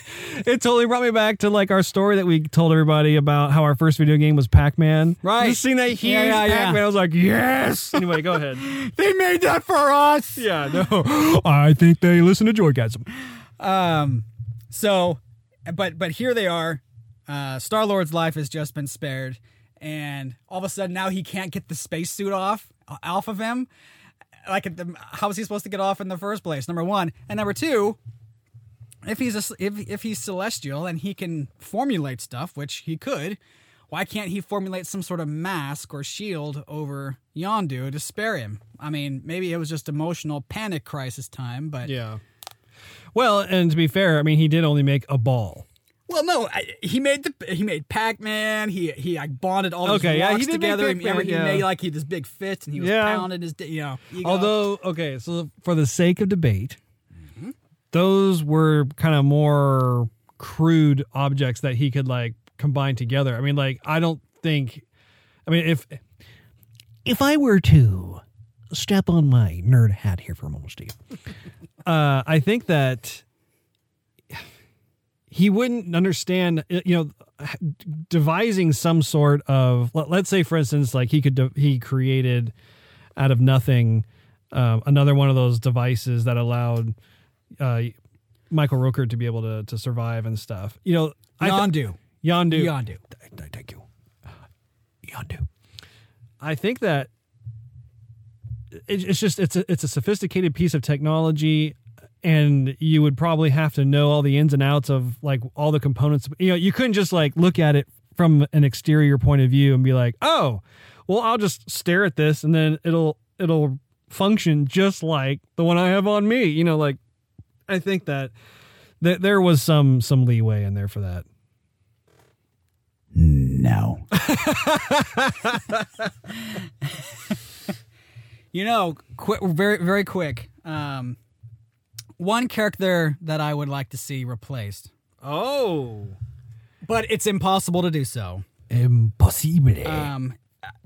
it totally brought me back to like our story that we told everybody about how our first video game was Pac-Man. Right. You seen that huge Yeah, yeah, yeah. Pac-Man? I was like, yes. Anyway, go ahead. they made that for us. Yeah, no. I think they listen to Joygasm. Um, so, but but here they are. Uh, Star Lord's life has just been spared, and all of a sudden now he can't get the spacesuit off off of him. Like, how was he supposed to get off in the first place? Number one, and number two, if he's a, if if he's celestial and he can formulate stuff, which he could. Why can't he formulate some sort of mask or shield over Yondu to spare him? I mean, maybe it was just emotional panic crisis time, but Yeah. Well, and to be fair, I mean, he did only make a ball. Well, no, I, he made the he made Pac Man. He he like bonded all those Okay, yeah, he together. Pac- Remember, he made like he had this big fist and he was Yeah. pounding his you know. ego. Although, okay, so for the sake of debate, Mm-hmm. those were kind of more crude objects that he could like combine together. I mean, like I don't think. I mean, if if I were to step on my nerd hat here for a moment, Steve, uh, I think that he wouldn't understand. You know, devising some sort of let- let's say, for instance, like he could he created out of nothing um, another one of those devices that allowed uh, Michael Rooker to be able to to survive and stuff. You know, I th- Yondu, Yondu. Yondu. Th- th- Thank you. Yondu. I think that it's just it's a, it's a sophisticated piece of technology and you would probably have to know all the ins and outs of like all the components. You know you couldn't just like look at it from an exterior point of view and be like oh well i'll just stare at this and then it'll it'll function just like the one i have on me. You know like i think that that there was some some leeway in there for that. No. you know, quick, very very quick. Um, one character that I would like to see replaced, oh but it's impossible to do so. impossible Um,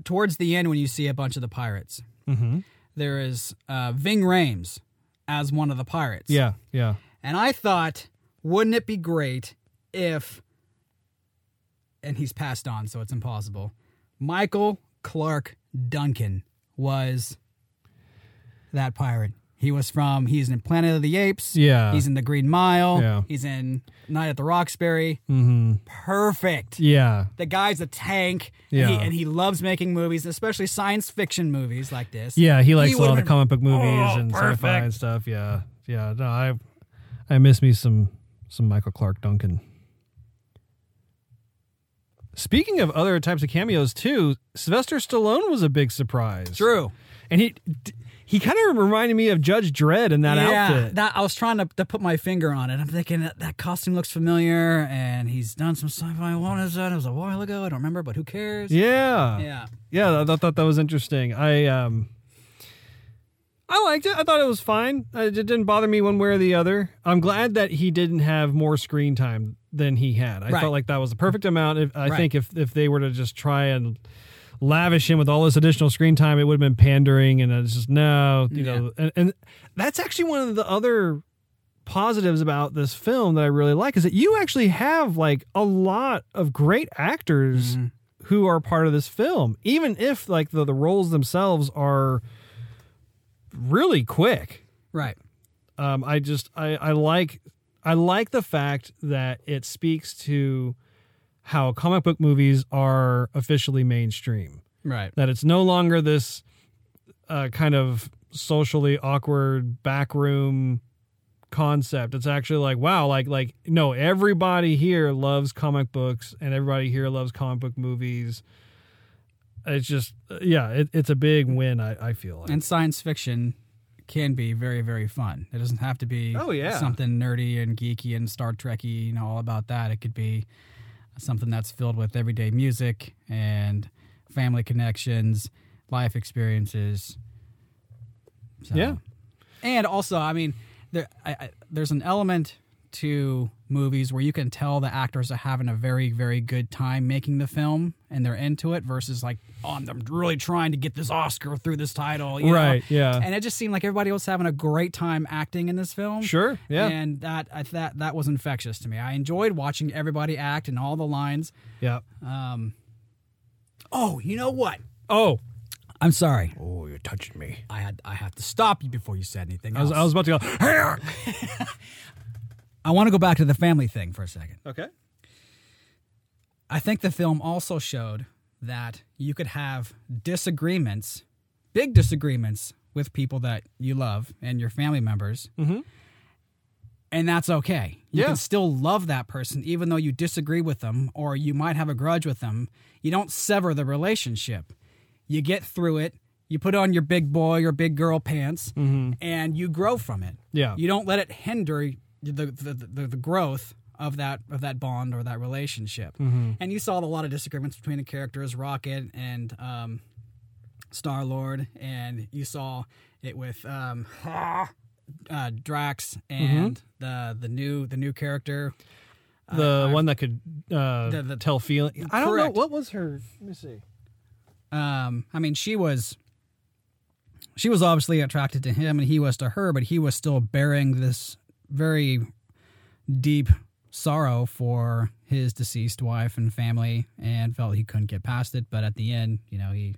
towards the end, when you see a bunch of the pirates, mm-hmm. there is uh, Ving Rhames as one of the pirates. yeah yeah And I thought, wouldn't it be great if, and he's passed on, so it's impossible, Michael Clarke Duncan was that pirate. He was from, he's in Planet of the Apes. Yeah. He's in The Green Mile. Yeah. He's in Night at the Roxbury. mm-hmm. Perfect. yeah The guy's a tank. And Yeah. he, and he loves making movies, especially science fiction movies like this. Yeah, he likes a lot of comic book movies Oh, and sci-fi and stuff. Yeah, yeah. No, I, I miss me some some Michael Clarke Duncan. Speaking of other types of cameos too, Sylvester Stallone was a big surprise. True. and he he kind of reminded me of Judge Dredd in that yeah, outfit. that I was trying to, to put my finger on it. I'm thinking that, that costume looks familiar, and he's done some sci-fi. What is that? It was a while ago. I don't remember, but who cares? yeah. yeah. Yeah, I, thought that was interesting. I um, I liked it. I thought it was fine. It didn't bother me one way or the other. I'm glad that he didn't have more screen time than he had. I Right. felt like that was the perfect amount. If, I Right. think if if they were to just try and lavish him with all this additional screen time, it would have been pandering, and it's just no, you know. And, and that's actually one of the other positives about this film that I really like is that you actually have like a lot of great actors who are part of this film, even if like the, the roles themselves are really quick. Right. Um, I just I, I like I like the fact that it speaks to how comic book movies are officially mainstream. Right. That it's no longer this uh, kind of socially awkward backroom concept. It's actually like wow, like like no, everybody here loves comic books and everybody here loves comic book movies. It's just yeah, it, it's a big win. I, I feel like. And science fiction can be very, very fun. It doesn't have to be Oh, yeah. something nerdy and geeky and Star Trekky, you know, all about that. It could be something that's filled with everyday music and family connections, life experiences. So- Yeah. And also, I mean, there I, I, there's an element to movies where you can tell the actors are having a very, very good time making the film and they're into it versus like, oh, I'm, I'm really trying to get this Oscar through this title. you know? Right, yeah. And it just seemed like everybody was having a great time acting in this film. Sure, yeah. And that I, that that was infectious to me. I enjoyed watching everybody act and all the lines. yeah. Um, oh, you know what? Oh. I'm sorry. Oh, you're touching me. I had I have to stop you before you said anything I was. I was about to go. I want to go back to the family thing for a second. Okay. I think the film also showed that you could have disagreements, big disagreements with people that you love and your family members. Mm-hmm. And that's okay. You Yeah. can still love that person even though you disagree with them or you might have a grudge with them. You don't sever the relationship. You get through it. You put on your big boy or big girl pants and you grow from it. Yeah. You don't let it hinder the the, the, the growth of that of that bond or that relationship. And you saw a lot of disagreements between the characters, Rocket and um, Star Lord, and you saw it with um, uh, Drax and the the new the new character. The one that could uh, The- the- tell feeling. I don't know what was her. Let me see. Um, I mean, she was she was obviously attracted to him, and he was to her, but he was still bearing this very deep sorrow for his deceased wife and family, and felt he couldn't get past it. But at the end, you know, he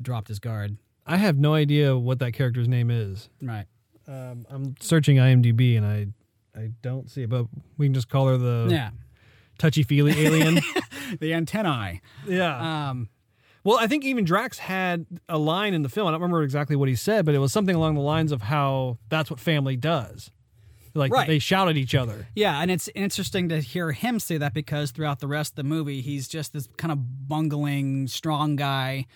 dropped his guard. I have no idea what that character's name is. Right. Um, I'm searching IMDb and I I don't see it, but we can just call her the Yeah. touchy feely alien. The antennae. yeah. Um, Well, I think even Drax had a line in the film. I don't remember exactly what he said, but it was something along the lines of how that's what family does. Like Right. they shout at each other. Yeah, and it's interesting to hear him say that because throughout the rest of the movie, he's just this kind of bungling, strong guy.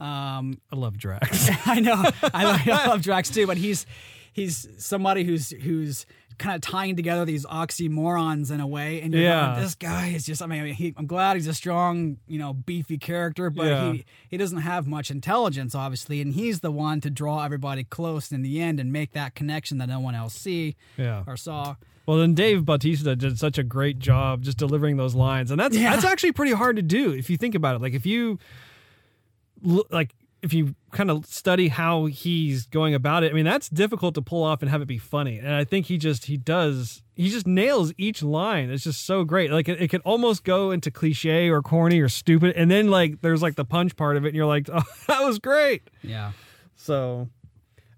Um, I love Drax. I know, I, love- I love Drax too, but he's he's somebody who's who's kind of tying together these oxymorons in a way. And you're Yeah. going, this guy is just. I mean, he, I'm glad he's a strong, you know, beefy character, but Yeah. he he doesn't have much intelligence, obviously, and he's the one to draw everybody close in the end and make that connection that no one else see yeah. or saw. Well, then Dave Bautista did such a great job just delivering those lines, and that's Yeah. that's actually pretty hard to do if you think about it. Like if you like if you kind of study how he's going about it, I mean that's difficult to pull off and have it be funny. And I think he just he does he just nails each line. It's just so great. Like it, it can almost go into cliche or corny or stupid, and then like there's like the punch part of it, and you're like, oh, that was great. Yeah. So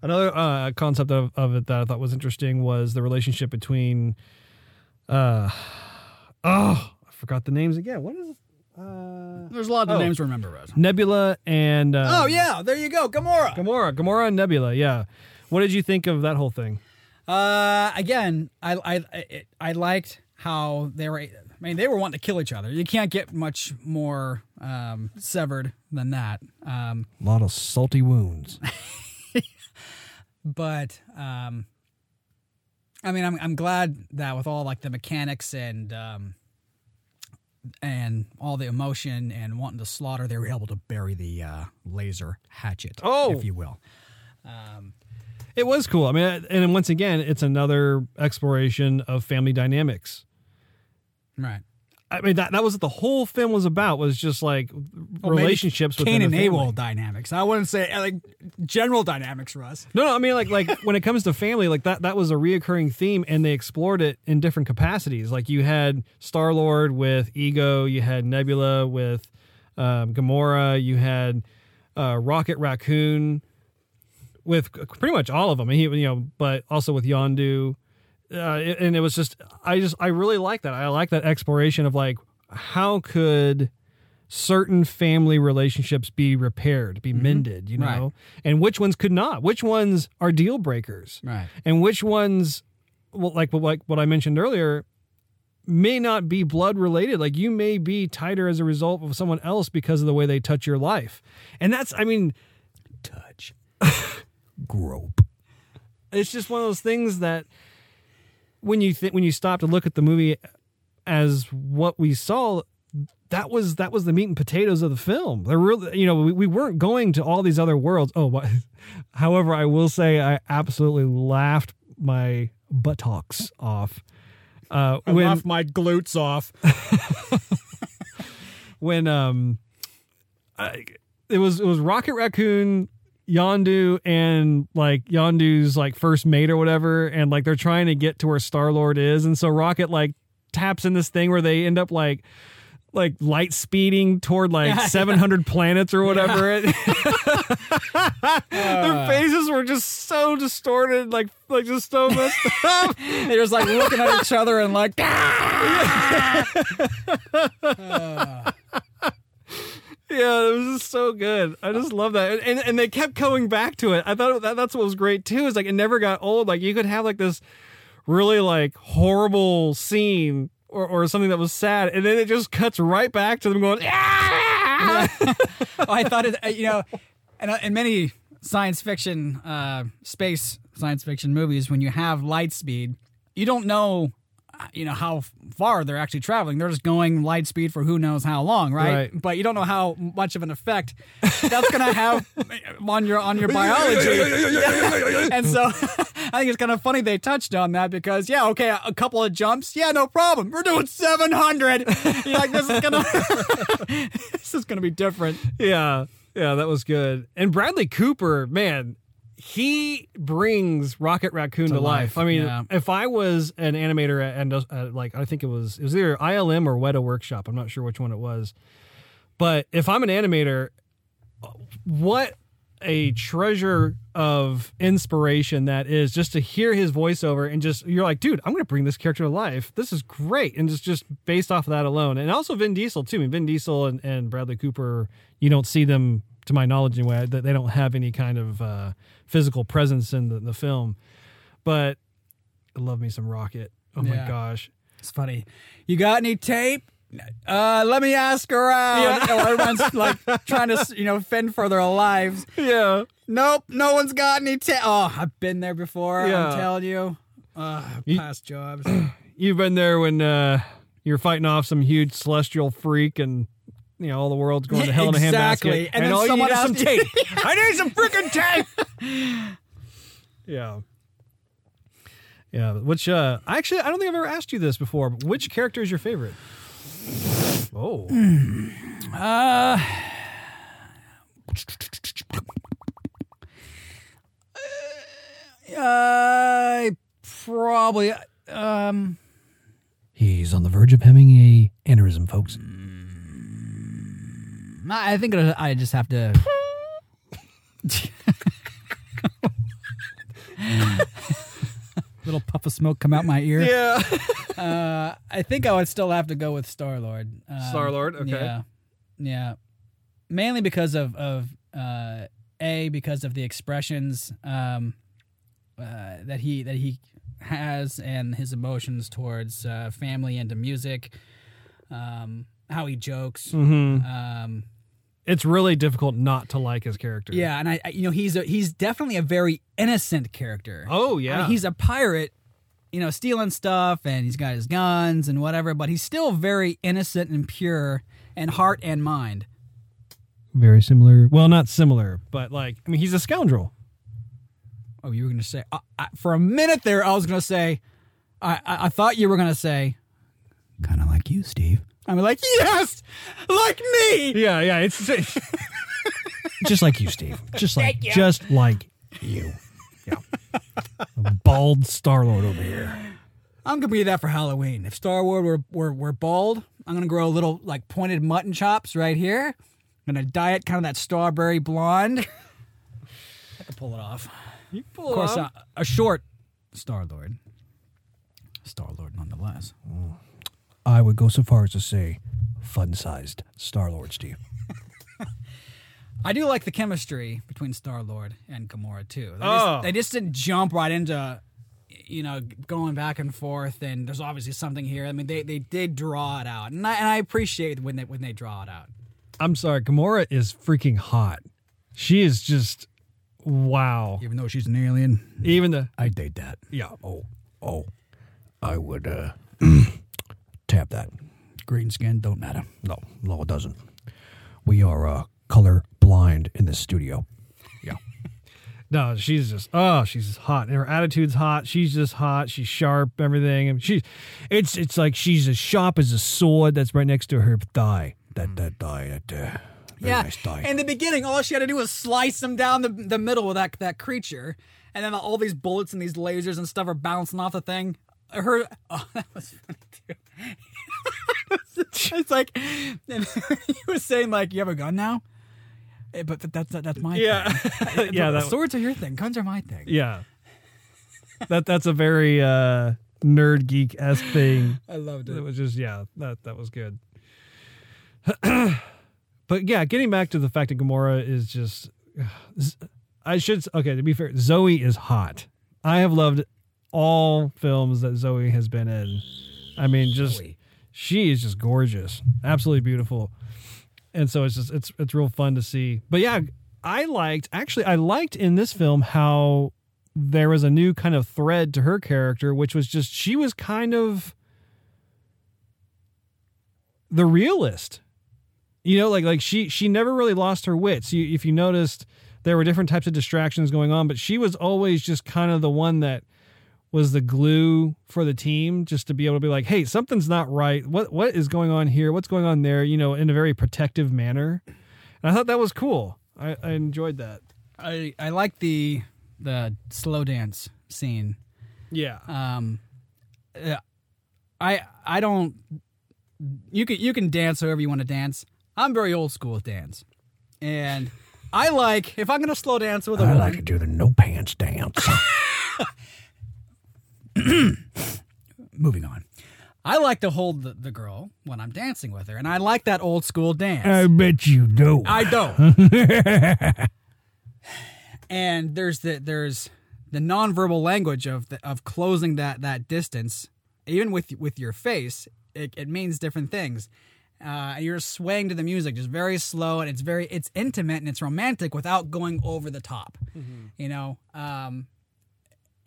another uh, concept of, of it that I thought was interesting was the relationship between uh oh I forgot the names again. What is uh There's a lot of Oh. names to remember, Rose. Nebula and uh, Oh yeah, there you go, Gamora. Gamora, Gamora and Nebula, yeah. What did you think of that whole thing? Uh, again, I I I, I liked how they were. I mean, they were wanting to kill each other. You can't get much more um, severed than that. Um, A lot of salty wounds. but um, I mean, I'm I'm glad that with all like the mechanics and um, and all the emotion and wanting to slaughter, they were able to bury the uh, laser hatchet, Oh. if you will. Um, It was cool. I mean, and once again, it's another exploration of family dynamics. right. I mean, that that was what the whole film was about. Was just like Well, relationships Cain and. Abel dynamics. I wouldn't say uh, like general dynamics, Russ. No, no, I mean like like when it comes to family, like that that was a reoccurring theme, and they explored it in different capacities. Like you had Star Lord with Ego, you had Nebula with um, Gamora, you had uh, Rocket Raccoon with pretty much all of them. And he, you know, but also with Yondu, uh, and it was just I just I really like that. I like that exploration of like how could certain family relationships be repaired, be mended, you know, Right. and which ones could not, which ones are deal breakers, Right. and which ones, well, like like what I mentioned earlier, may not be blood related. Like you may be tighter as a result of someone else because of the way they touch your life, and that's I mean, Touch. Grope. it's just one of those things that when you think when you stop to look at the movie as what we saw that was that was the meat and potatoes of the film they're really you know we, we weren't going to all these other worlds oh but, however i will say i absolutely laughed my buttocks off uh I when laughed my glutes off. when um I, it was it was rocket raccoon Yondu and like Yondu's like first mate or whatever, and like they're trying to get to where Star Lord is, and so Rocket like taps in this thing where they end up like like light speeding toward like 700 planets or whatever. Their uh. faces were just so distorted, like like just so messed up. They're just like looking at each other and like, ah! uh. Yeah, it was just so good. I just love that, and and they kept coming back to it. I thought that that's what was great too. Is like it never got old. Like you could have like this really like horrible scene or or something that was sad, and then it just cuts right back to them going. "Ah!" I thought it, uh, you know, and uh, in many science fiction, uh, space science fiction movies, when you have light speed, you don't know, you know, how far they're actually traveling. They're just going light speed for who knows how long, right? Right. But you don't know how much of an effect that's going to have on your on your biology. and so I think it's kind of funny they touched on that because yeah, okay, a couple of jumps, yeah, no problem. We're doing seven hundred. You're like this is gonna this is gonna be different. Yeah, yeah, that was good. And Bradley Cooper, man, he brings Rocket Raccoon to, life. life, I mean, yeah. if I was an animator and uh, like I think it was it was either ILM or Weta Workshop. I'm not sure which one it was. But if I'm an animator, what a treasure of inspiration that is just to hear his voiceover and just you're like, dude, I'm going to bring this character to life. This is great, and just just based off of that alone, and also Vin Diesel too. I mean, Vin Diesel and, and Bradley Cooper, you don't see them, to my knowledge anyway, that they don't have any kind of uh, physical presence in the, the film. But I love me some Rocket. Oh my gosh. It's funny. You got any tape? Uh, let me ask around. Yeah. You know, everyone's like trying to, you know, fend for their lives. Yeah. Nope, no one's got any tape. Oh, I've been there before. Yeah. I'm telling you. Uh, You- past jobs. You've been there when uh, you're fighting off some huge celestial freak and you know all the world's going to hell in a Exactly. handbasket. And then all you someone need is some tape. I need some freaking tape. yeah. Yeah, which uh actually I don't think I've ever asked you this before, but which character is your favorite? Oh. Uh, I probably um He's on the verge of having a aneurysm, folks. I think I just have to little puff of smoke come out my ear. Yeah. Uh, I think I would still have to go with Star Lord. Um, Star-Lord, okay. Yeah, yeah. Mainly because of of uh, a because of the expressions um, uh, that he that he has and his emotions towards uh, family and to music. Um, how he jokes. hmm Um, it's really difficult not to like his character. Yeah, and I, I you know, he's a, he's definitely a very innocent character. Oh, I yeah. mean, he's a pirate, you know, stealing stuff, and he's got his guns and whatever, but he's still very innocent and pure in heart and mind. very similar. Well, not similar, but like I mean, he's a scoundrel. Oh, you were going to say I, I, for a minute there. I was going to say, I, I, I thought you were going to say, kind of like you, Steve. I'm like, yes, like me. Yeah, yeah. It's just like you, Steve. Just like just like you. Yeah. Bald Star Lord over here. I'm gonna be that for Halloween. If Star Wars were, were, were bald, I'm gonna grow a little like pointed mutton chops right here. I'm gonna dye it kind of that strawberry blonde. I can pull it off. You pull Of course, uh, a short Star Lord. Star Lord, nonetheless. I would go so far as to say, fun-sized Star Lord, Steve. I do like the chemistry between Star Lord and Gamora too. They, Oh. just, they just didn't jump right into, you know, going back and forth. And there's obviously something here. I mean, they, they did draw it out, and I, and I appreciate when they when they draw it out. I'm sorry, Gamora is freaking hot. She is just wow. Even though she's an alien, Even the I date that. yeah. Oh, oh, I would uh tap that. Green skin don't matter. No, no, it doesn't. We are uh color blind in this studio. Yeah. No, she's just oh, she's hot. And her attitude's hot. She's just hot. She's sharp. Everything. And she's it's it's like she's as sharp as a sword that's right next to her thigh. That that die, that uh, very yeah. nice die. In the beginning, all she had to do was slice him down the, the middle of that that creature, and then all these bullets and these lasers and stuff are bouncing off the thing. Her, oh, that was funny too. it's like, and he was saying like, "You have a gun now." Eh, But th- that's that's my Yeah, thing. yeah, that, swords are your thing. Guns are my thing. yeah. That that's a very uh, nerd geek esque thing. I loved It it. was just yeah, that that was good. but yeah, getting back to the fact that Gamora is just, I should okay to be fair, Zoe is hot. I have loved all films that Zoe has been in. I mean, just Zoe. She is just gorgeous, absolutely beautiful, and so it's just it's it's real fun to see. But yeah, I liked actually I liked in this film how there was a new kind of thread to her character, which was just she was kind of the realist. You know, like like she she never really lost her wits. You, if you noticed, there were different types of distractions going on, but she was always just kind of the one that was the glue for the team, just to be able to be like, hey, something's not right. What what is going on here? What's going on there? You know, in a very protective manner. And I thought that was cool. I, I enjoyed that. I I like the the slow dance scene. Yeah. Um, I I don't. You can you can dance however you want to dance. I'm very old school with dance, and I like if I'm gonna slow dance with a I woman. I like to do the no pants dance. Moving on. I like to hold the, the girl when I'm dancing with her, and I like that old school dance. I bet you do. I don't. and there's the there's the nonverbal language of the, of closing that that distance, even with with your face. It, it means different things. Uh, you're swaying to the music, just very slow, and it's very it's intimate and it's romantic without going over the top. You know, um,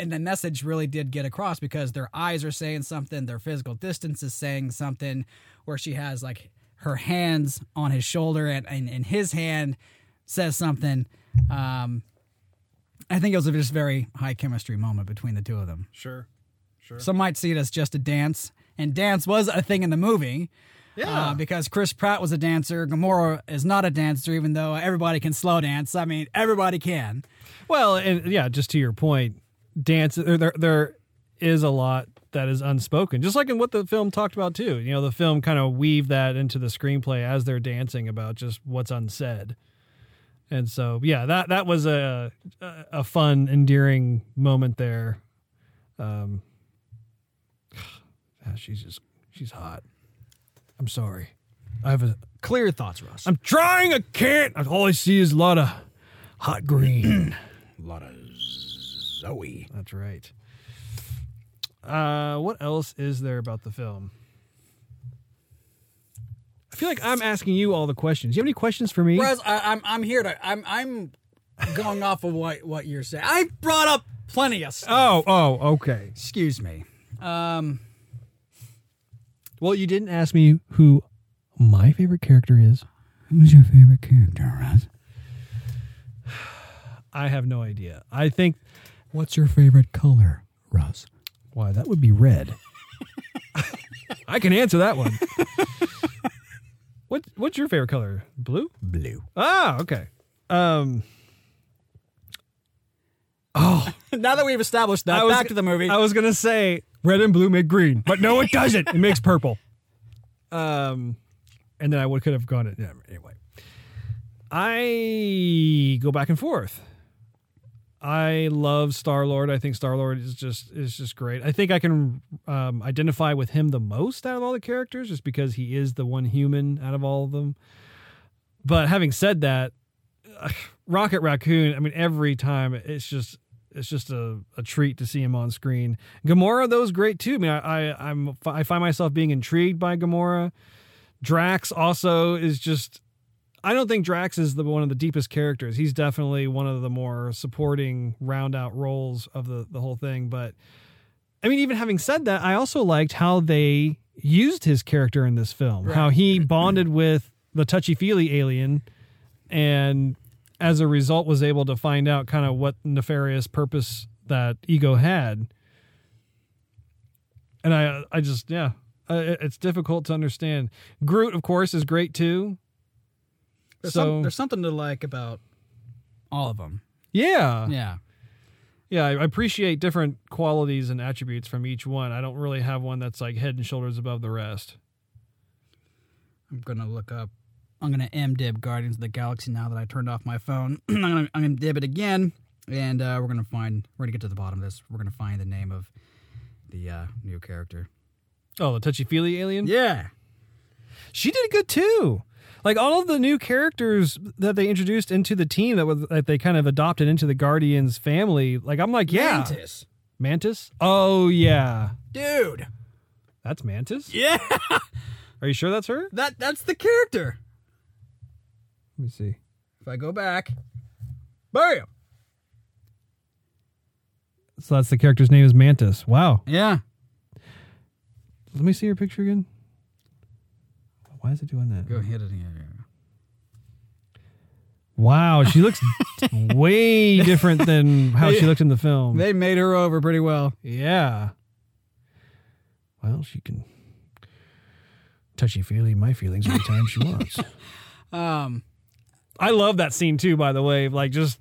and the message really did get across because their eyes are saying something, their physical distance is saying something, where she has like her hands on his shoulder and, and, and his hand says something. Um, I think it was a just very high chemistry moment between the two of them. Sure. Sure. Some might see it as just a dance, and dance was a thing in the movie. Yeah. Uh, because Chris Pratt was a dancer, Gamora is not a dancer, even though everybody can slow dance. I mean, everybody can. Well, and yeah, just to your point, dance there, there there is a lot that is unspoken, just like in what the film talked about too. You know, the film kind of weaved that into the screenplay as they're dancing about just what's unsaid. And so, yeah, that that was a a a fun, endearing moment there. Um, ah, she's just she's hot. I'm sorry. I have a Clear thoughts, Russ. I'm trying. I can't. All I see is a lot of hot green. a lot of Zoe. That's right. Uh, what else is there about the film? I feel like I'm asking you all the questions. Do you have any questions for me? Whereas I, I'm I'm here to I'm I'm going off of what what you're saying. I brought up plenty of stuff. Oh, oh, okay. Excuse me. Um, Well, you didn't ask me who my favorite character is. who's your favorite character, Russ? I have no idea. I think What's your favorite color, Russ? Why, that would be red. I can answer that one. what What's your favorite color? Blue. Blue. Ah, okay. Um, Oh, now that we've established that, I was- back to the movie. I was gonna say red and blue make green, but no, it doesn't. It makes purple. Um, and then I would could have gone it yeah, anyway. I go back and forth. I love Star Lord. I think Star Lord is just is just great. I think I can um, identify with him the most out of all the characters, just because he is the one human out of all of them. But having said that, Rocket Raccoon. I mean, every time it's just it's just a, a treat to see him on screen. Gamora, though, is great too. I mean, I, I I'm I find myself being intrigued by Gamora. Drax also is just. I don't think Drax is the one of the deepest characters. He's definitely one of the more supporting round out roles of the the whole thing. But I mean, even having said that, I also liked how they used his character in this film. How he bonded with the touchy feely alien, and as a result was able to find out kind of what nefarious purpose that ego had. And I, I just, yeah, it's difficult to understand. Groot, of course, is great too. There's, so some, there's something to like about all of them. yeah, Yeah. yeah, I appreciate different qualities and attributes from each one. I don't really have one that's like head and shoulders above the rest. I'm gonna look up. I'm gonna IMDb Guardians of the Galaxy now that I turned off my phone. I'm gonna I'm gonna dib it again, and uh, we're gonna find. We're gonna get to the bottom of this. We're gonna find the name of the uh, new character. Oh, the touchy feely alien. Yeah. She did good too. Like all of the new characters that they introduced into the team that was that they kind of adopted into the Guardians family. Like I'm like, yeah, Mantis. Mantis. Oh yeah, Dude. that's Mantis. Yeah. Are you sure that's her? That that's the character. Let me see. If I go back, bam. So that's the character's name is Mantis. Wow. Yeah. Let me see your picture again. Why is it doing that? Go hit it. Yeah. Wow, she looks way different than how she looked in the film. They made her over pretty well. Yeah. Well, she can touchy feely my feelings anytime she wants. Um. I love that scene too, by the way. Like just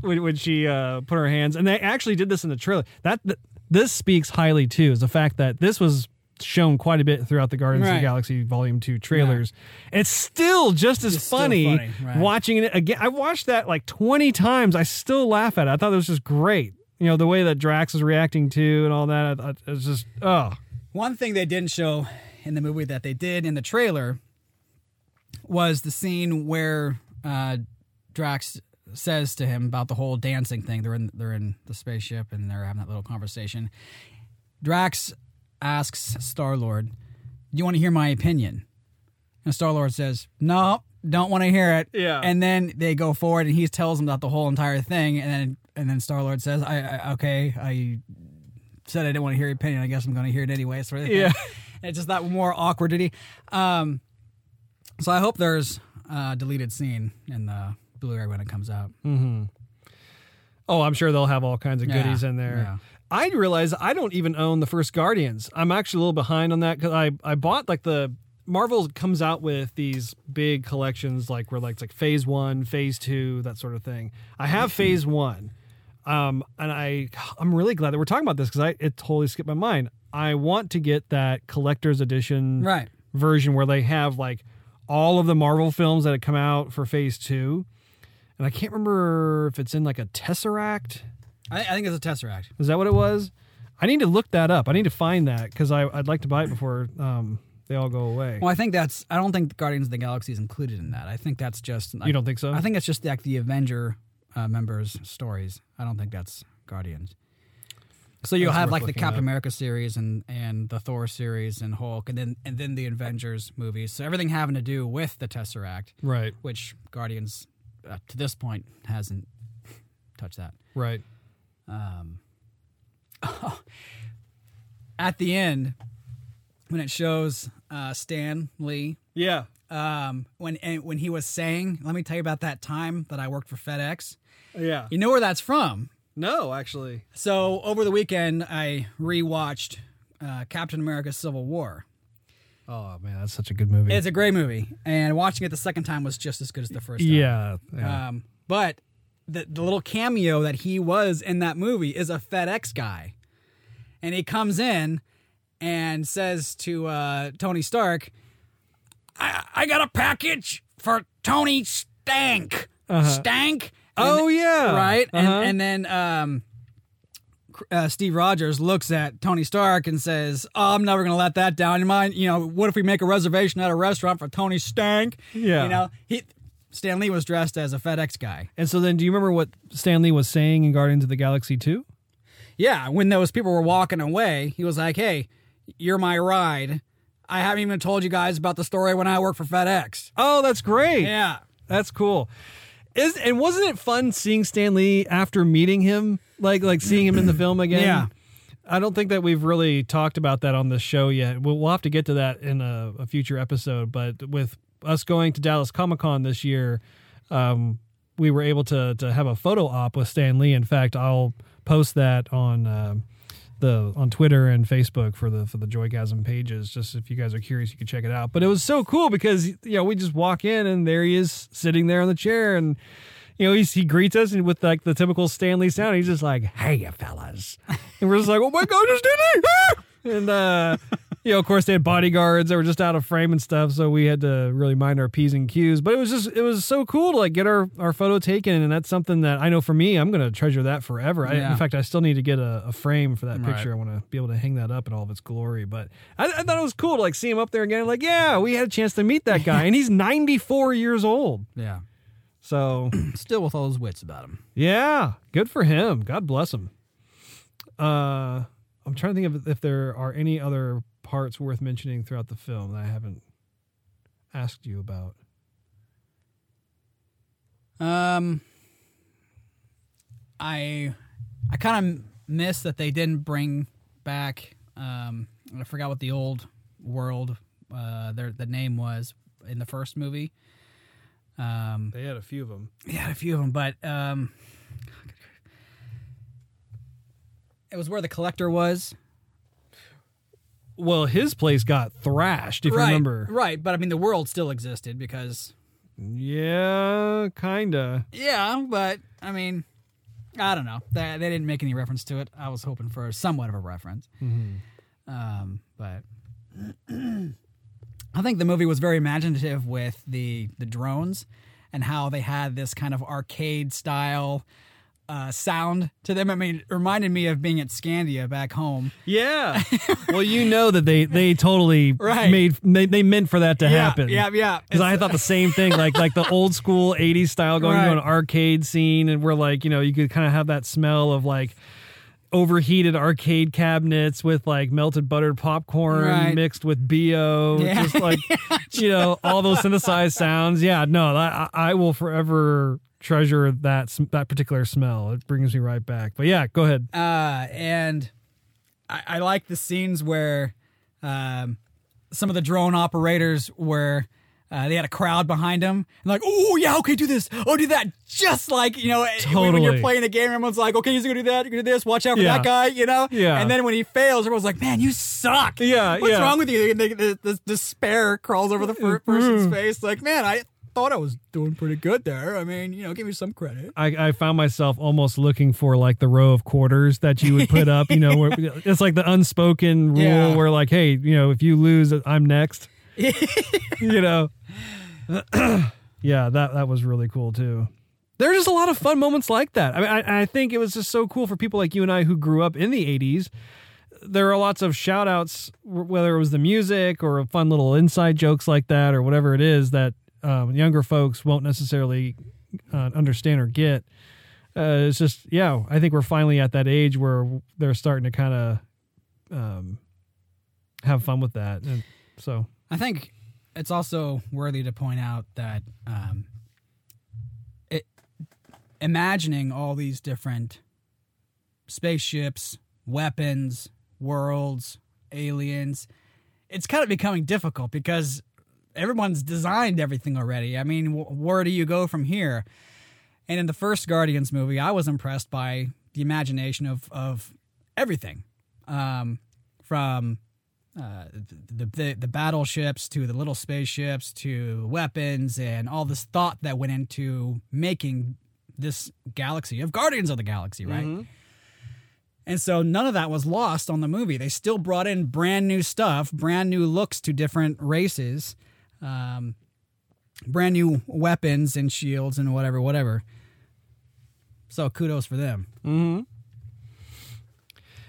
when, when she uh, put her hands, and they actually did this in the trailer. That th- this speaks highly too, is the fact that this was shown quite a bit throughout the Guardians of the Galaxy Volume Two trailers. It's still just as It's funny, funny, right. watching it again. I watched that like twenty times. I still laugh at it. I thought it was just great. You know the way that Drax is reacting to and all that. I thought it was just oh One thing they didn't show in the movie that they did in the trailer was the scene where uh, Drax says to him about the whole dancing thing. They're in they're in the spaceship and they're having that little conversation. Drax asks Star Lord, "Do you want to hear my opinion?" And Star Lord says, "No, don't want to hear it." Yeah. And then they go forward and he tells them about the whole entire thing, and then and then Star Lord says, I, "I okay, I said I didn't want to hear your opinion. I guess I'm going to hear it anyway. Sort of. Yeah. it's just that more awkwardity. Um, so I hope there's a deleted scene in the Blu-ray when it comes out. Mm-hmm. oh I'm sure they'll have all kinds of Yeah, goodies in there. yeah. I realize I don't even own the first Guardians. I'm actually a little behind on that because I I bought like the Marvel comes out with these big collections like where like it's like Phase One, Phase Two, that sort of thing. I have Phase One, um, and I I'm really glad that we're talking about this because I it totally skipped my mind. I want to get that collector's edition Right. version where they have like all of the Marvel films that had come out for Phase Two, and I can't remember if it's in like a Tesseract. I, I think it's a Tesseract. Is that what it was? I need to look that up. I need to find that because I'd like to buy it before um, they all go away. Well, I think that's. I don't think Guardians of the Galaxy is included in that. I think that's just. you don't think so? I think that's just like the Avenger uh, members' stories. I don't think that's Guardians. So you'll That's have like the Captain up. America series and and the Thor series and Hulk and then and then the Avengers movies. So everything having to do with the Tesseract, Right, which Guardians uh, to this point hasn't touched that. right. Um, at the end, when it shows uh, Stan Lee, Yeah. um, when and when he was saying, "Let me tell you about that time that I worked for FedEx." Yeah. You know where that's from? No, actually. So over the weekend, I rewatched uh, Captain America: Civil War. Oh man, that's such a good movie. It's a great movie, and watching it the second time was just as good as the first time. yeah. yeah. Um, but the the little cameo that he was in that movie is a FedEx guy, and he comes in and says to uh, Tony Stark, I, "I got a package for Tony Stank. Stank." And- oh yeah. right? And Uh-huh. and then um, uh, Steve Rogers looks at Tony Stark and says, "Oh, I'm never gonna let that down. You mind? You know, what if we make a reservation at a restaurant for Tony Stank? Yeah. you know, he Stan Lee was dressed as a FedEx guy. And so then, do you remember what Stan Lee was saying in Guardians of the Galaxy 2? Yeah, when those people were walking away, he was like, "Hey, you're my ride." I haven't even told you guys about the story when I worked for FedEx. Oh, that's great. Yeah. That's cool. Is and wasn't it fun seeing Stan Lee after meeting him, like like seeing him in the film again? Yeah. I don't think that we've really talked about that on the show yet. We'll, we'll have to get to that in a, a future episode. But with us going to Dallas Comic Con this year, um, we were able to to have a photo op with Stan Lee. In fact, I'll post that on um the on Twitter and Facebook for the for the Joygasm pages. Just if you guys are curious, you can check it out. But it was so cool because you know we just walk in and there he is sitting there on the chair and. You know, he's, he greets us and with like the typical Stan Lee sound. He's just like, "Hey, you fellas," and we're just like, "Oh my god, it's Stan Lee!" And uh, you know, of course, they had bodyguards that were just out of frame and stuff, so we had to really mind our p's and q's. But it was just, it was so cool to like get our our photo taken, and that's something that I know for me, I'm gonna treasure that forever. I, in fact, I still need to get a, a frame for that Right. picture. I want to be able to hang that up in all of its glory. But I, I thought it was cool to like see him up there again. Like, yeah, we had a chance to meet that guy, and he's 94 years old. Yeah. So Still with all his wits about him. yeah, good for him. God bless him. Uh, I'm trying to think of if there are any other parts worth mentioning throughout the film that I haven't asked you about. Um, I I kind of miss that they didn't bring back. Um, I forgot what the old world uh their the name was in the first movie. Um, They had a few of them. yeah, a few of them, but um, it was where the collector was. Well, his place got thrashed, if right, you remember. right? But I mean, the world still existed because Yeah, kinda. yeah, but I mean. I don't know. They, they didn't make any reference to it. I was hoping for somewhat of a reference. Um, but I think the movie was very imaginative with the the drones and how they had this kind of arcade style uh, sound to them. I mean, it reminded me of being at Scandia back home. Yeah. well, you know that they they totally Right. made they, they meant for that to happen. Yeah, yeah. Because I thought the same thing, like like the old school '80s style, going to an arcade scene, and where like you know you could kind of have that smell of like overheated arcade cabinets with like melted buttered popcorn Right. mixed with bo, Yeah. just like you know all those synthesized sounds. Yeah, no, I, I will forever treasure that that particular smell. It brings me right back. But yeah, go ahead. uh, and I, I like the scenes where um, some of the drone operators were. Uh, they had a crowd behind them, and like, oh yeah, okay, do this, oh do that, just like you know, when- when you're playing a game, everyone's like, okay, you're gonna do that, you're gonna do this, watch out for Yeah. that guy, you know, Yeah. And then when he fails, everyone's like, man, you suck, Yeah, what's yeah. wrong with you? And the, despair crawls over the fir- Mm-hmm. person's face, like, man, I thought I was doing pretty good there. I mean, you know, give me some credit. I, I found myself almost looking for like the row of quarters that you would put up, you know, where it's like the unspoken rule Yeah. where like, hey, you know, if you lose, I'm next. you know. yeah, that that was really cool too. There's just a lot of fun moments like that. I mean, I, I think it was just so cool for people like you and I who grew up in the '80s. There are lots of shout outs, whether it was the music or fun little inside jokes like that or whatever it is that um, younger folks won't necessarily uh, understand or get. uh, it's just yeah. I think we're finally at that age where they're starting to kind of um, have fun with that, and so I think it's also worthy to point out that um, it imagining all these different spaceships, weapons, worlds, aliens, it's kind of becoming difficult because everyone's designed everything already. I mean, wh- where do you go from here? And in the first Guardians movie, I was impressed by the imagination of of everything, um, from uh, the, the the battleships to the little spaceships to weapons and all this thought that went into making this galaxy of Guardians of the Galaxy, right? And so none of that was lost on the movie. They still brought in brand new stuff, brand new looks to different races, um, brand new weapons and shields and whatever, whatever. So kudos for them. Mm-hmm.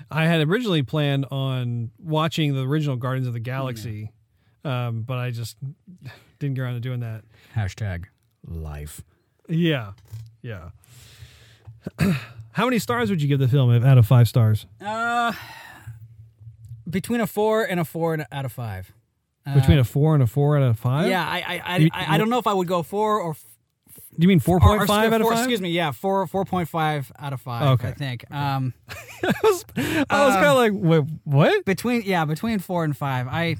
I had originally planned on watching the original Guardians of the Galaxy, um, but I just didn't get around to doing that. Hashtag life. Yeah, yeah. How many stars would you give the film out of five stars? Uh, between a four and a four and- out of five. Uh, Between a four and a four out of five? yeah, I I, I, You- I I don't know if I would go four or Do you mean four or- or five out of four- five? Excuse me, yeah, four four point five out of five. Okay. I think. Um, I was, I was kind of like, wait, what? between yeah, between four and five, I,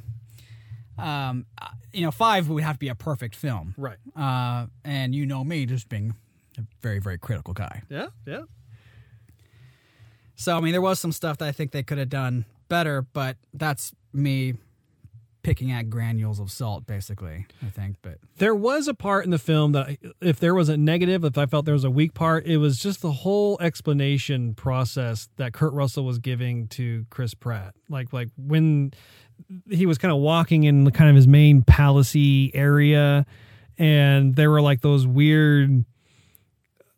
um, uh, you know, five would have to be a perfect film. Right. Uh, and you know me, just being a very very critical guy. Yeah, yeah. So I mean, there was some stuff that I think they could have done better, but that's me picking at granules of salt, basically. I think, but There was a part in the film that, I- if there was a negative, if I felt there was a weak part, it was just the whole explanation process that Kurt Russell was giving to Chris Pratt. Like, like when he was kind of walking in the kind of his main palacey area, and there were like those weird,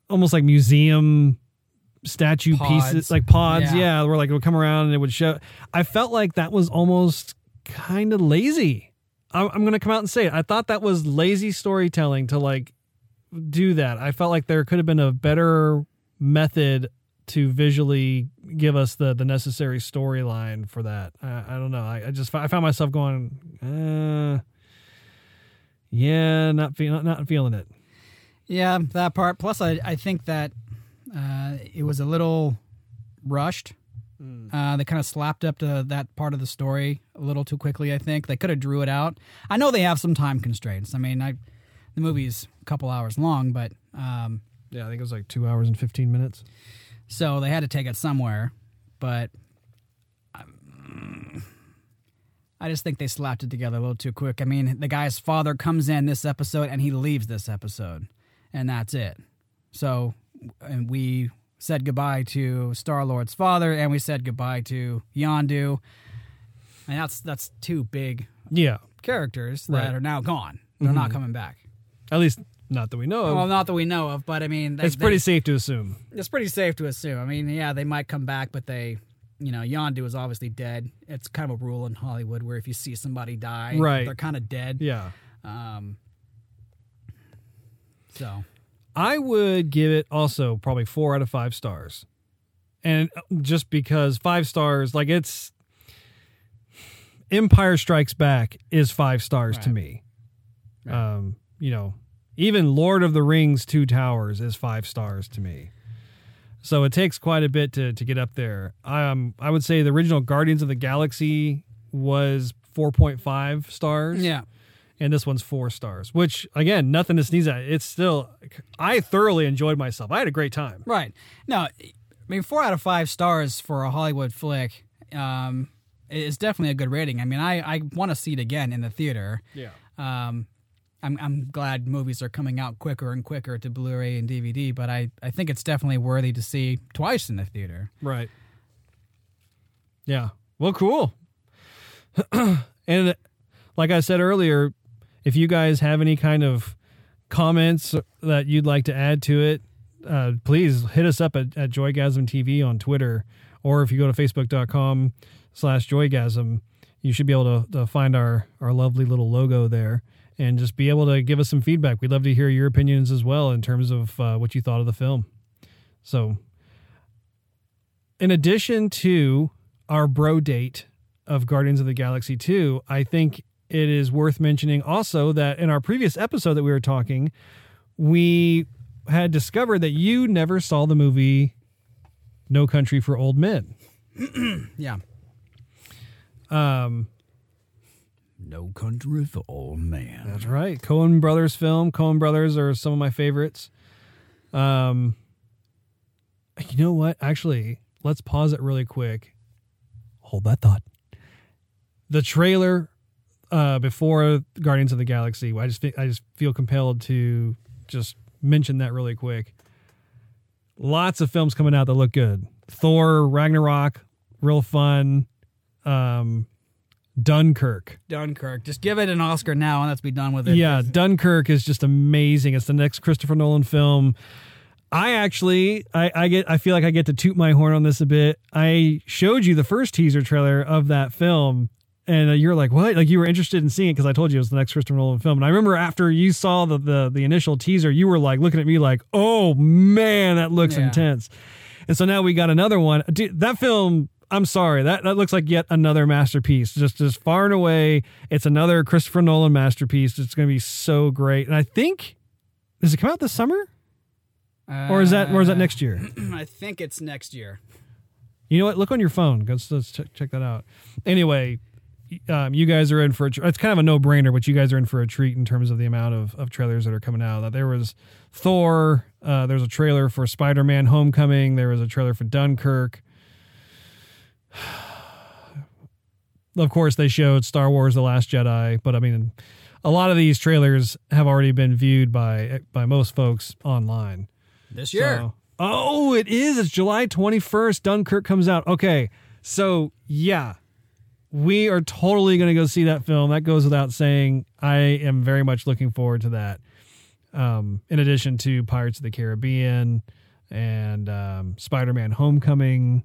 almost like museum statue Pods. pieces, like pods, Yeah. yeah, where like it would come around and it would show. I felt like that was almost kind of lazy. I'm, going to come out and say it. I thought that was lazy storytelling to like do that. I felt like there could have been a better method to visually give us the the necessary storyline for that. I, I don't know. I, I just I found myself going, uh, yeah, not feeling not feeling it. yeah, that part. Plus, I I think that uh, it was a little rushed. Uh, they kind of slapped up to that part of the story a little too quickly. I think they could have drew it out. I know they have some time constraints. I mean, I the movie's a couple hours long, but um, Yeah, I think it was like two hours and fifteen minutes. So they had to take it somewhere, but um, I just think they slapped it together a little too quick. I mean, the guy's father comes in this episode and he leaves this episode, and that's it. So, and we said goodbye to Star Lord's father, and we said goodbye to Yondu. And that's that's two big Yeah, characters that Right. are now gone. They're not coming back. at least not that we know of. Well, not that we know of, but I mean, they, it's they- pretty safe to assume. it's pretty safe to assume. I mean, yeah, they might come back, but they, you know, Yondu is obviously dead. It's kind of a rule in Hollywood where if you see somebody die, Right. they're kind of dead. Yeah. Um, so I would give it also probably four out of five stars. And just because five stars, like it's Empire Strikes Back is five stars to me. Right. Um, you know, even Lord of the Rings Two Towers is five stars to me. So it takes quite a bit to, to get up there. Um, I would say the original Guardians of the Galaxy was 4.5 stars yeah, and this one's four stars. Which again, nothing to sneeze at. It's still, I thoroughly enjoyed myself. I had a great time. right. No, I mean, four out of five stars for a Hollywood flick um, is definitely a good rating. I mean, I, I want to see it again in the theater. Yeah, Um, I'm I'm glad movies are coming out quicker and quicker to Blu-ray and DVD, but I, I think it's definitely worthy to see twice in the theater. right. Yeah. Well, cool. and like I said earlier, if you guys have any kind of comments that you'd like to add to it, uh, please hit us up at, at Joygasm TV on Twitter, or if you go to facebook.com slash Joygasm, you should be able to, to find our, our lovely little logo there and just be able to give us some feedback. We'd love to hear your opinions as well in terms of uh, what you thought of the film. So, in addition to our bro date of Guardians of the Galaxy 2, I think it is worth mentioning also that in our previous episode that we were talking, we had discovered that you never saw the movie No Country for Old Men. Yeah. Um, No country for old man. That's right. Coen Brothers film. Coen Brothers are some of my favorites. Um, you know what? Actually, let's pause it really quick. Hold that thought. The trailer uh, before Guardians of the Galaxy. I just I just feel compelled to just mention that really quick. Lots of films coming out that look good. Thor Ragnarok, real fun. Um, Dunkirk. Dunkirk. Just give it an Oscar now and let's be done with it. Yeah, Dunkirk is just amazing. It's the next Christopher Nolan film. I actually, I, I get, I feel like I get to toot my horn on this a bit. I showed you the first teaser trailer of that film, and uh, you're like, "What?" Like you were interested in seeing it because I told you it was the next Christopher Nolan film. And I remember after you saw the the, the initial teaser, you were like looking at me like, "Oh man, that looks Yeah. intense." And so now we got another one. Dude, that film. I'm sorry. That that looks like yet another masterpiece. Just as far and away, it's another Christopher Nolan masterpiece. It's going to be so great. And I think does it come out this summer or is that or is that next year? I think it's next year. You know what? Look on your phone. Let's let's check, check that out. Anyway, um, you guys are in for a tr- it's kind of a no brainer, but you guys are in for a treat in terms of the amount of, of trailers that are coming out. That there was Thor. Uh, there's a trailer for Spider Man Homecoming. There was a trailer for Dunkirk. Of course, they showed Star Wars: The Last Jedi, but I mean, a lot of these trailers have already been viewed by by most folks online. This year. So- oh, it is. It's July 21st. Dunkirk comes out. Okay. So, yeah, we are totally going to go see that film. That goes without saying. I am very much looking forward to that. Um, in addition to Pirates of the Caribbean and um, Spider Man Homecoming.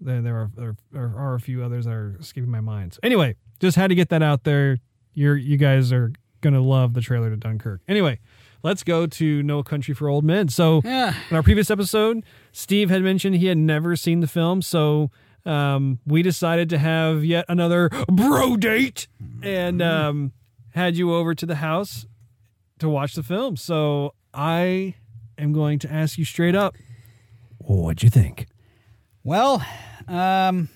There, there, are, there are a few others that are escaping my mind. So anyway, just had to get that out there. You're, you guys are going to love the trailer to Dunkirk. Anyway, let's go to No Country for Old Men. So, Yeah. in our previous episode, Steve had mentioned he had never seen the film, so um, we decided to have yet another bro date and um, had you over to the house to watch the film. So I am going to ask you straight up. What'd you think? Well, um,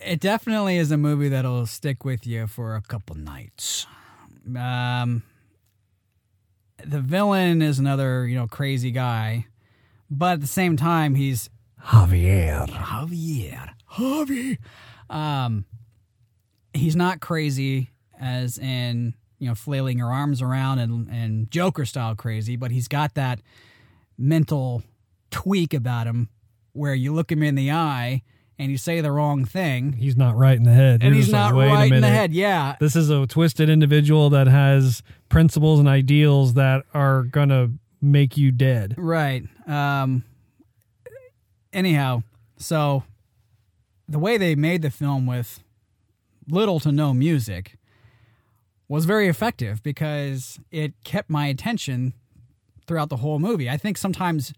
it definitely is a movie that'll stick with you for a couple nights. Um, the villain is another, you know, crazy guy, but at the same time, he's Javier. Javier. Javi. Um, he's not crazy as in you know flailing your arms around and and Joker style crazy, but he's got that mental tweak about him where you look him in the eye and you say the wrong thing He's not right in the head. and You're he's just like, not right in the head. Yeah, This is a twisted individual that has principles and ideals that are going to make you dead. Right. Um anyhow, so the way they made the film with little to no music was very effective because it kept my attention throughout the whole movie. I think sometimes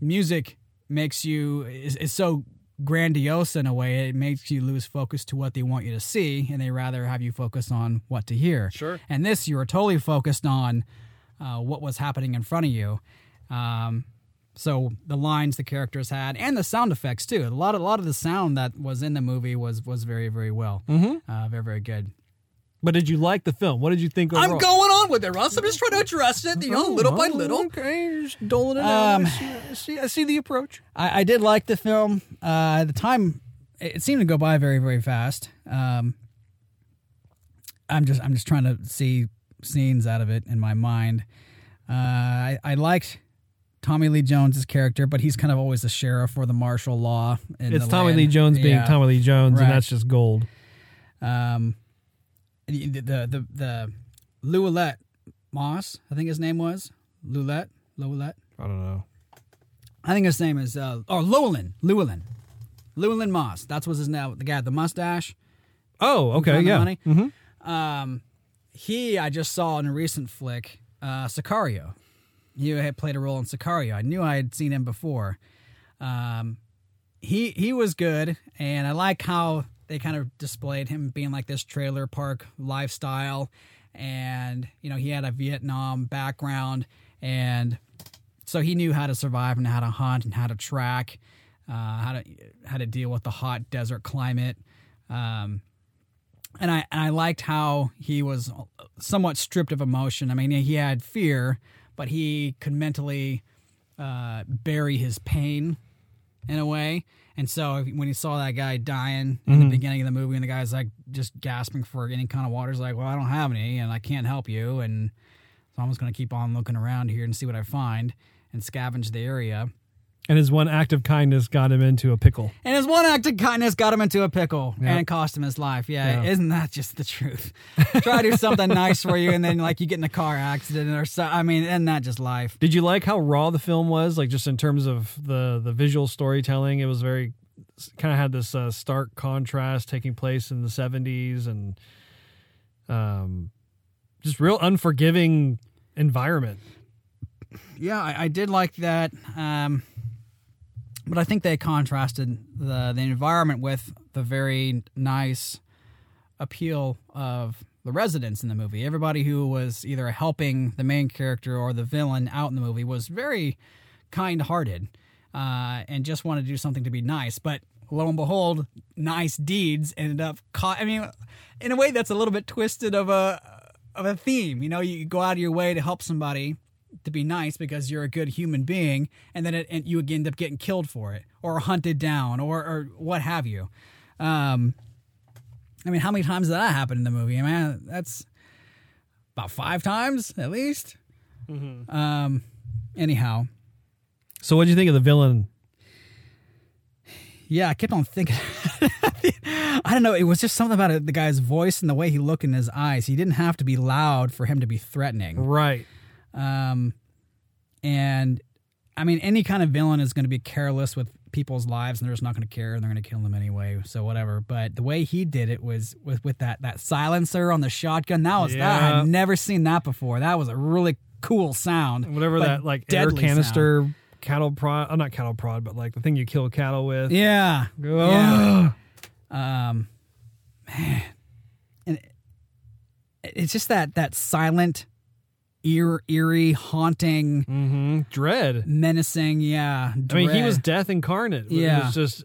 music makes you is, is so grandiose in a way it makes you lose focus to what they want you to see and they rather have you focus on what to hear Sure. and this you were totally focused on uh, what was happening in front of you um, so the lines the characters had and the sound effects too a lot of a lot of the sound that was in the movie was was very very well Mhm. uh, very very good But did you like the film? What did you think overall? I'm going on with it, Russ. I'm just trying to address it, you know, little by Oh, little. Okay, just doling it Um, out. I see, I see, the approach. I, I did like the film. Uh, at the time, it, it seemed to go by very, very fast. Um, I'm just, I'm just trying to see scenes out of it in my mind. Uh, I, I liked Tommy Lee Jones's character, but he's kind of always the sheriff or the martial law. In It's the Tommy land. Lee Jones being Yeah. Tommy Lee Jones, Right. and that's just gold. Um, the the the, the Louellette Moss, I think his name was Louellette. Louellette. I don't know. I think his name is uh, or Llewellyn. Llewellyn. Llewellyn Moss. That's what his name. The guy with the mustache. Oh, okay, yeah. money? hmm Um, he I just saw in a recent flick, uh, Sicario. he had played a role in Sicario. I knew I had seen him before. Um, he he was good, and I like how they kind of displayed him being like this trailer park lifestyle, and you know he had a Vietnam background, and so he knew how to survive and how to hunt and how to track, uh, how to how to deal with the hot desert climate. Um, and I and I liked how he was somewhat stripped of emotion. I mean, he had fear, but he could mentally uh, bury his pain in a way. And so when he saw that guy dying in the beginning of the movie, and the guy's like just gasping for any kind of water, he's like, "Well, I don't have any, and I can't help you." And so I'm just going to keep on looking around here and see what I find and scavenge the area. And his one act of kindness got him into a pickle. And his one act of kindness got him into a pickle Yep. and cost him his life. Yeah, Yeah. isn't that just the truth? Try to do something nice for you, and then like you get in a car accident or so. I mean, isn't that just life? Did you like how raw the film was? Like just in terms of the the visual storytelling, it was very kind of had this uh, stark contrast taking place in the '70s and um, just real unforgiving environment. Yeah, I, I did like that. Um, but I think they contrasted the the environment with the very nice appeal of the residents in the movie. Everybody who was either helping the main character or the villain out in the movie was very kind hearted uh, and just wanted to do something to be nice. But lo and behold, nice deeds ended up caught. I mean, in a way, that's a little bit twisted of a of a theme. You know, you go out of your way to help somebody to be nice because you're a good human being, and then it, and you end up getting killed for it or hunted down or or what have you. Um, I mean, how many times did that happen in the movie? I mean, that's about five times at least. Um, anyhow, So, what do you think of the villain? yeah, I kept on thinking. I don't know. It was just something about it, the guy's voice and the way he looked in his eyes. He didn't have to be loud for him to be threatening. Right. Um, and I mean, any kind of villain is going to be careless with people's lives, and they're just not going to care, and they're going to kill them anyway. So whatever. But the way he did it was with with that that silencer on the shotgun. That was that. I'd never seen that before. That was a really cool sound. Whatever that like air canister cattle prod. Oh, not cattle prod, but like the thing you kill cattle with. sound. Yeah. Um, man, and it- it's just that that silent, ear eerie, haunting, hmm Dread. menacing. Yeah. I mean, he was death incarnate. Yeah, It was just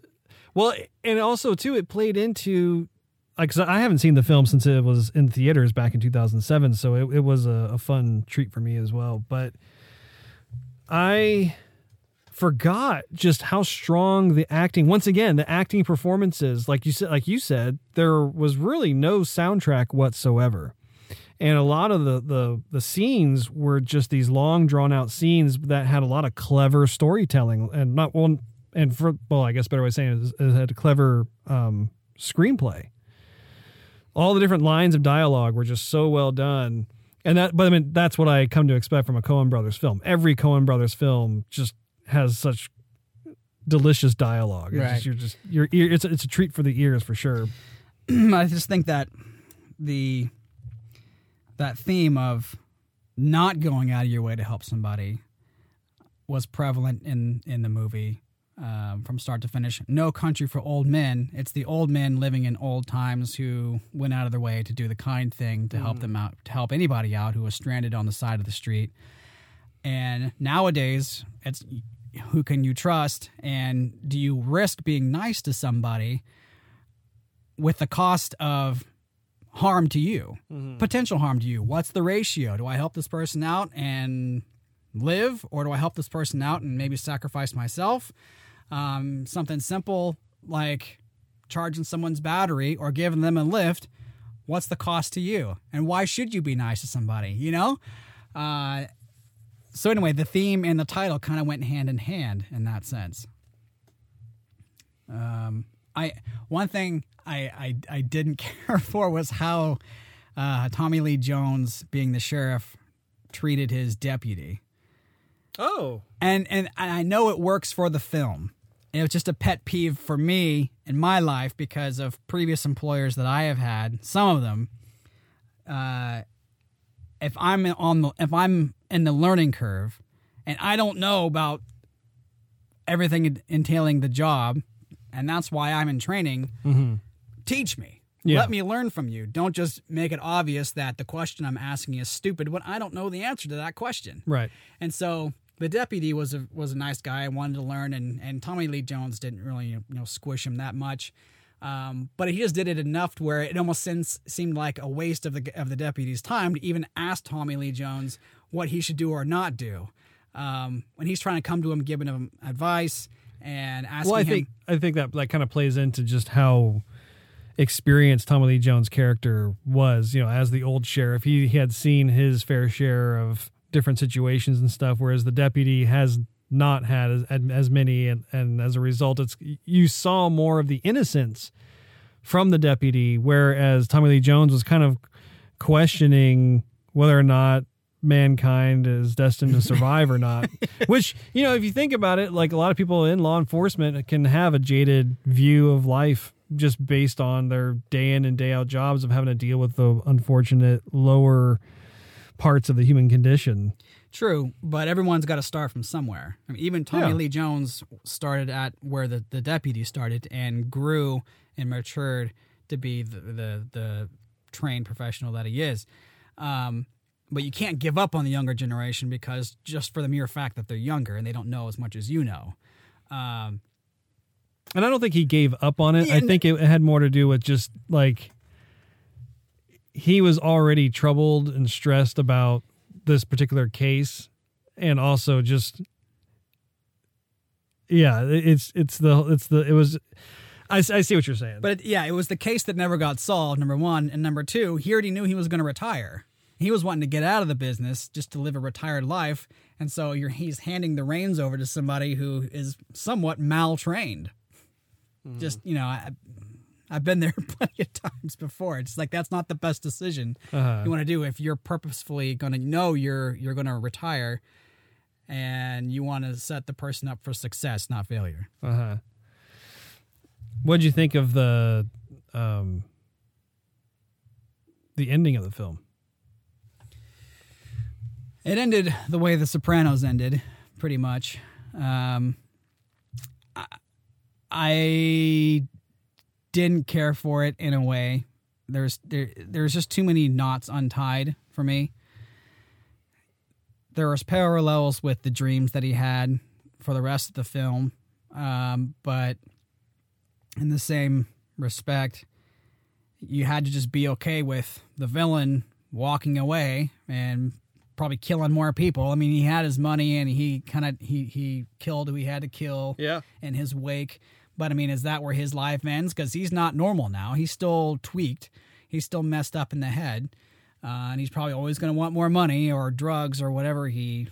well, and also too, it played into like 'cause I haven't seen the film since it was in theaters back in 2007, so it, it was a, a fun treat for me as well. But I forgot just how strong the acting. Once again, the acting performances, like you said, like you said, there was really no soundtrack whatsoever and a lot of the, the the scenes were just these long drawn out scenes that had a lot of clever storytelling and not one and for well i guess better way of saying it is it had a clever um, screenplay. All the different lines of dialogue were just so well done. And that but i mean that's what i come to expect from a Coen brothers film. Every Coen brothers film just has such delicious dialogue. It's Right. just, you're just your ear it's, it's a treat for the ears for sure. I just think that the that theme of not going out of your way to help somebody was prevalent in in the movie um, from start to finish. No country for old men. It's the old men living in old times who went out of their way to do the kind thing to help them out, to help anybody out who was stranded on the side of the street. And nowadays, it's who can you trust, and do you risk being nice to somebody with the cost of harm to you, potential harm to you. What's the ratio? Do I help this person out and live, or do I help this person out and maybe sacrifice myself? Um, something simple like charging someone's battery or giving them a lift. What's the cost to you, and why should you be nice to somebody? You know. Uh, so anyway, the theme and the title kind of went hand in hand in that sense. Um, I one thing I, I I didn't care for was how uh, Tommy Lee Jones, being the sheriff, treated his deputy, oh and and I know it works for the film. It was just a pet peeve for me in my life because of previous employers that I have had. Some of them, uh, if I'm on the if I'm in the learning curve, and I don't know about everything entailing the job, and that's why I'm in training. Teach me. Yeah. Let me learn from you. Don't just make it obvious that the question I'm asking is stupid when I don't know the answer to that question. Right. And so the deputy was a was a nice guy. I wanted to learn, and and Tommy Lee Jones didn't really you know squish him that much. Um, but he just did it enough to where it almost seems, seemed like a waste of the of the deputy's time to even ask Tommy Lee Jones what he should do or not do. Um, when he's trying to come to him, giving him advice and asking Well, I him, think I think that that kind of plays into just how experienced Tommy Lee Jones' character was. You know, as the old sheriff, he, he had seen his fair share of different situations and stuff, whereas the deputy has not had as, as many, and, and as a result, it's you saw more of the innocence from the deputy, whereas Tommy Lee Jones was kind of questioning whether or not mankind is destined to survive or not. Which, you know, if you think about it, like a lot of people in law enforcement can have a jaded view of life just based on their day in and day out jobs of having to deal with the unfortunate lower parts of the human condition. True, but everyone's got to start from somewhere. I mean, even Tommy Yeah. Lee Jones started at where the, the deputy started and grew and matured to be the the, the trained professional that he is. Um, but you can't give up on the younger generation because just for the mere fact that they're younger and they don't know as much as you know. Um, And I don't think he gave up on it. Yeah, I think it had more to do with just like he was already troubled and stressed about this particular case and also just yeah, it's it's the it's the it was I, I see what you're saying. But it, yeah, it was the case that never got solved. Number one, and number two, he already knew he was going to retire. He was wanting to get out of the business just to live a retired life, and so you're he's handing the reins over to somebody who is somewhat maltrained. Just you know, I, I've been there plenty of times before. It's like that's not the best decision Uh-huh. you want to do if you're purposefully going to know you're you're going to retire, and you want to set the person up for success, not failure. Uh-huh. What'd you think of the um the ending of the film? It ended the way The Sopranos ended, pretty much. Um, I, I didn't care for it in a way. There's there there's just too many knots untied for me. There was parallels with the dreams that he had for the rest of the film, um, but in the same respect, you had to just be okay with the villain walking away and probably killing more people. I mean, he had his money and he kind of he he killed who he had to kill Yeah. in his wake. But I mean, is that where his life ends? Because he's not normal now. He's still tweaked. He's still messed up in the head, uh, and he's probably always going to want more money or drugs or whatever he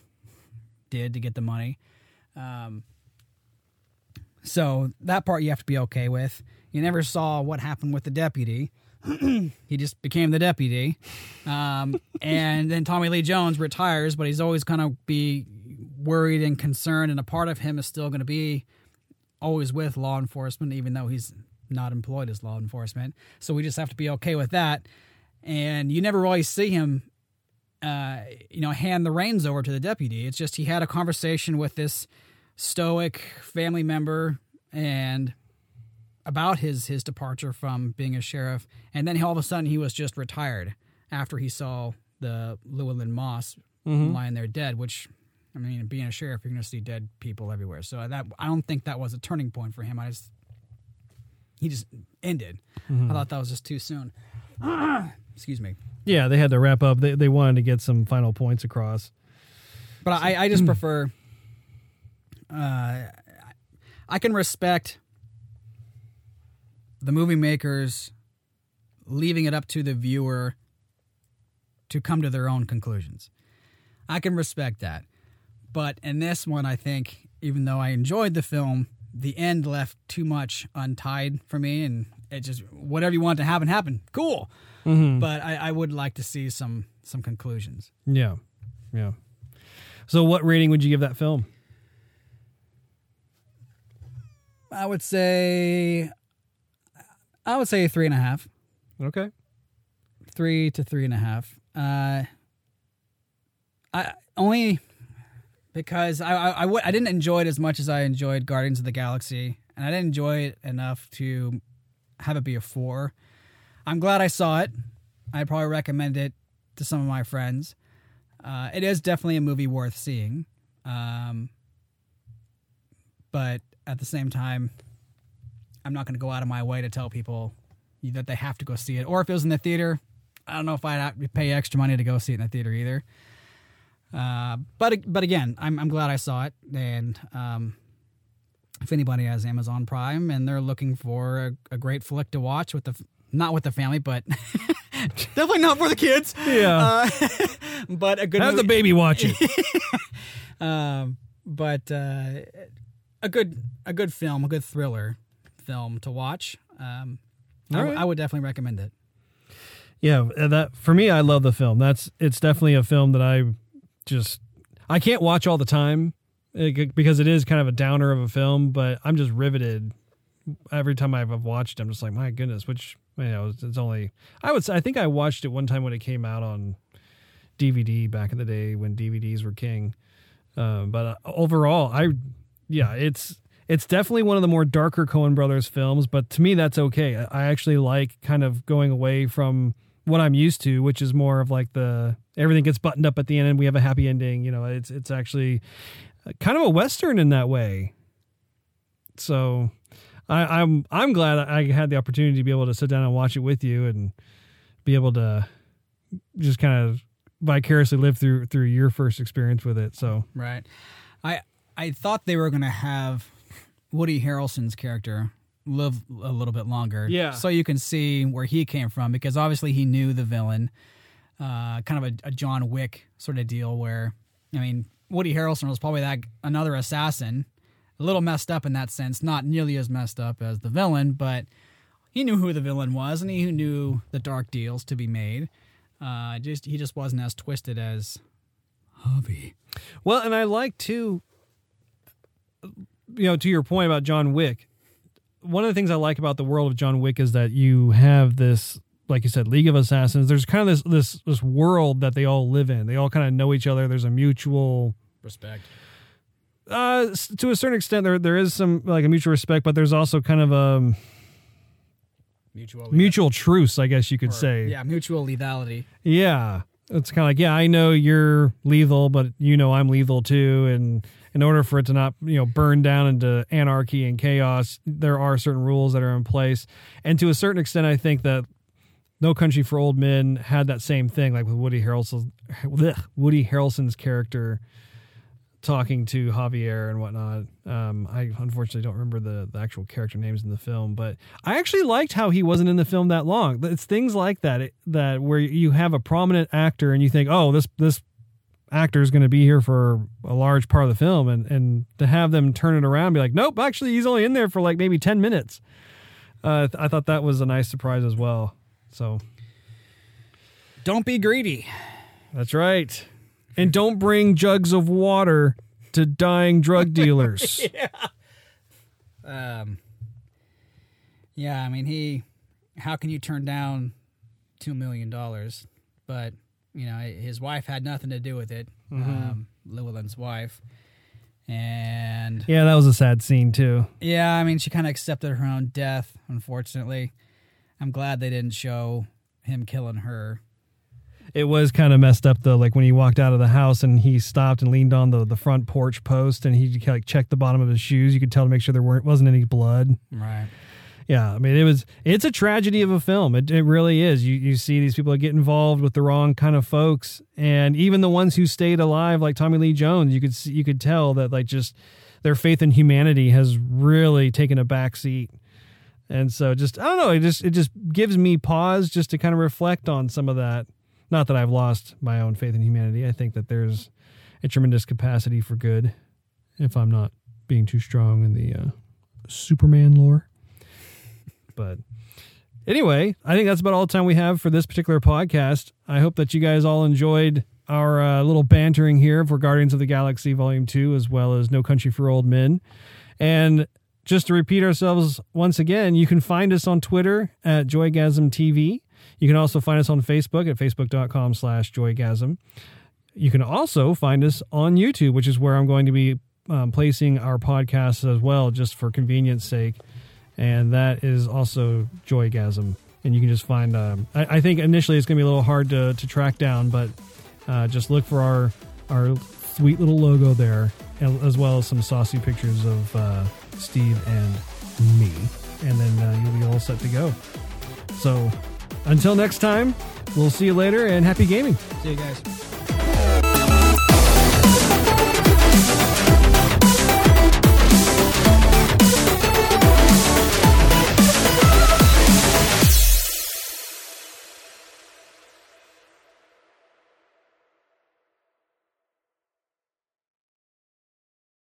did to get the money. Um, so that part you have to be okay with. You never saw what happened with the deputy. he just became the deputy. Um, and then Tommy Lee Jones retires, but he's always going to be worried and concerned, and a part of him is still going to be always with law enforcement, even though he's not employed as law enforcement. So we just have to be okay with that. And you never really see him, uh, you know, hand the reins over to the deputy. It's just he had a conversation with this stoic family member and about his his departure from being a sheriff, and then all of a sudden he was just retired after he saw the Llewellyn Moss lying there dead. Which, I mean, being a sheriff, you're going to see dead people everywhere. So that I don't think that was a turning point for him. I just he just ended. I thought that was just too soon. Excuse me. Yeah, they had to wrap up. They they wanted to get some final points across. But I, I just prefer. Uh, I can respect the movie makers leaving it up to the viewer to come to their own conclusions. I can respect that. But in this one, I think, even though I enjoyed the film, the end left too much untied for me, and it just whatever you want to happen, happen. Cool. But I, I would like to see some some conclusions. Yeah. Yeah. So what rating would you give that film? I would say, I would say three and a half, Okay. three to three and a half. Uh, I only because I I, I, w- I didn't enjoy it as much as I enjoyed Guardians of the Galaxy, and I didn't enjoy it enough to have it be a four. I'm glad I saw it. I'd probably recommend it to some of my friends. Uh, it is definitely a movie worth seeing, um, but at the same time, I'm not going to go out of my way to tell people that they have to go see it. Or if it was in the theater, I don't know if I'd pay extra money to go see it in the theater either. Uh, but but again, I'm I'm glad I saw it, and um, if anybody has Amazon Prime and they're looking for a, a great flick to watch with the not with the family, but definitely not for the kids. Yeah. Uh, but a good Have the baby watch it. um, but uh, a good a good film, a good thriller film to watch. Um, I, right. I would definitely recommend it. Yeah, that for me, I love the film. That's it's definitely a film that I just I can't watch all the time eh, because it is kind of a downer of a film. But I'm just riveted every time I've watched. it. I'm just like, my goodness, which you know, it's, only I would say I think I watched it one time when it came out on DVD back in the day when DVDs were king. Um, but uh, overall, I yeah, it's it's definitely one of the more darker Coen Brothers films. But to me, that's okay. I actually like kind of going away from what I'm used to, which is more of like the everything gets buttoned up at the end and we have a happy ending. You know, it's it's actually uh, kind of a western in that way. So I, I'm I'm glad I had the opportunity to be able to sit down and watch it with you and be able to just kind of vicariously live through through your first experience with it. So Right. I I thought they were going to have Woody Harrelson's character live a little bit longer. Yeah. So you can see where he came from because obviously he knew the villain. Uh, kind of a, a John Wick sort of deal where, I mean, Woody Harrelson was probably that another assassin, a little messed up in that sense, not nearly as messed up as the villain, but he knew who the villain was and he knew the dark deals to be made. Uh, just he just wasn't as twisted as Harvey. Well, and I like to, you know, to your point about John Wick. One of the things I like about the world of John Wick is that you have this, like you said, League of Assassins. There's kind of this this this world that they all live in. They all kind of know each other. There's a mutual, Respect. uh, to a certain extent, there there is some like a mutual respect, but there's also kind of a Mutual. mutual truce, I guess you could or- say. Yeah, mutual lethality. Yeah. It's kind of like, yeah, I know you're lethal, but you know I'm lethal too. And in order for it to not, you know, burn down into anarchy and chaos, there are certain rules that are in place. And to a certain extent, I think that No Country for Old Men had that same thing, like with Woody Harrelson, Woody Harrelson's character talking to Javier and whatnot. Um, I unfortunately don't remember the, the actual character names in the film, but I actually liked how he wasn't in the film that long. It's things like that it, that where you have a prominent actor and you think, oh, this this actor is going to be here for a large part of the film, and and to have them turn it around, be like, nope, actually, he's only in there for like maybe ten minutes. Uh, I thought that was a nice surprise as well. So Don't be greedy. that's right. And don't bring jugs of water to dying drug dealers. Um, yeah, I mean, he. How can you turn down two million dollars? But you know, his wife had nothing to do with it. Um, Llewelyn's wife, and Yeah, that was a sad scene too. yeah, I mean, she kind of accepted her own death. Unfortunately, I'm glad they didn't show him killing her. It was kind of messed up though. Like when he walked out of the house and he stopped and leaned on the, the front porch post and he like checked the bottom of his shoes. You could tell to make sure there weren't wasn't any blood. Right. Yeah, I mean it was it's a tragedy of a film. It, it really is. You you see these people get involved with the wrong kind of folks, and even the ones who stayed alive, like Tommy Lee Jones, you could see, you could tell that like just their faith in humanity has really taken a back seat. And so just I don't know, it just it just gives me pause just to kind of reflect on some of that. Not that I've lost my own faith in humanity. I think that there's a tremendous capacity for good if I'm not being too strong in the uh, Superman lore. But anyway, I think that's about all the time we have for this particular podcast. I hope that you guys all enjoyed our uh, little bantering here for Guardians of the Galaxy Volume 2, as well as No Country for Old Men. And just to repeat ourselves once again, you can find us on Twitter at Joygasm TV. You can also find us on Facebook at facebook.com slash Joygasm. You can also find us on YouTube, which is where I'm going to be um, placing our podcasts as well, just for convenience sake. And that is also Joygasm. And you can just find, um, I, I think initially it's going to be a little hard to, to track down, but uh, just look for our, our sweet little logo there, as well as some saucy pictures of uh, Steve and me. And then uh, you'll be all set to go. So until next time, we'll see you later and happy gaming. See you guys.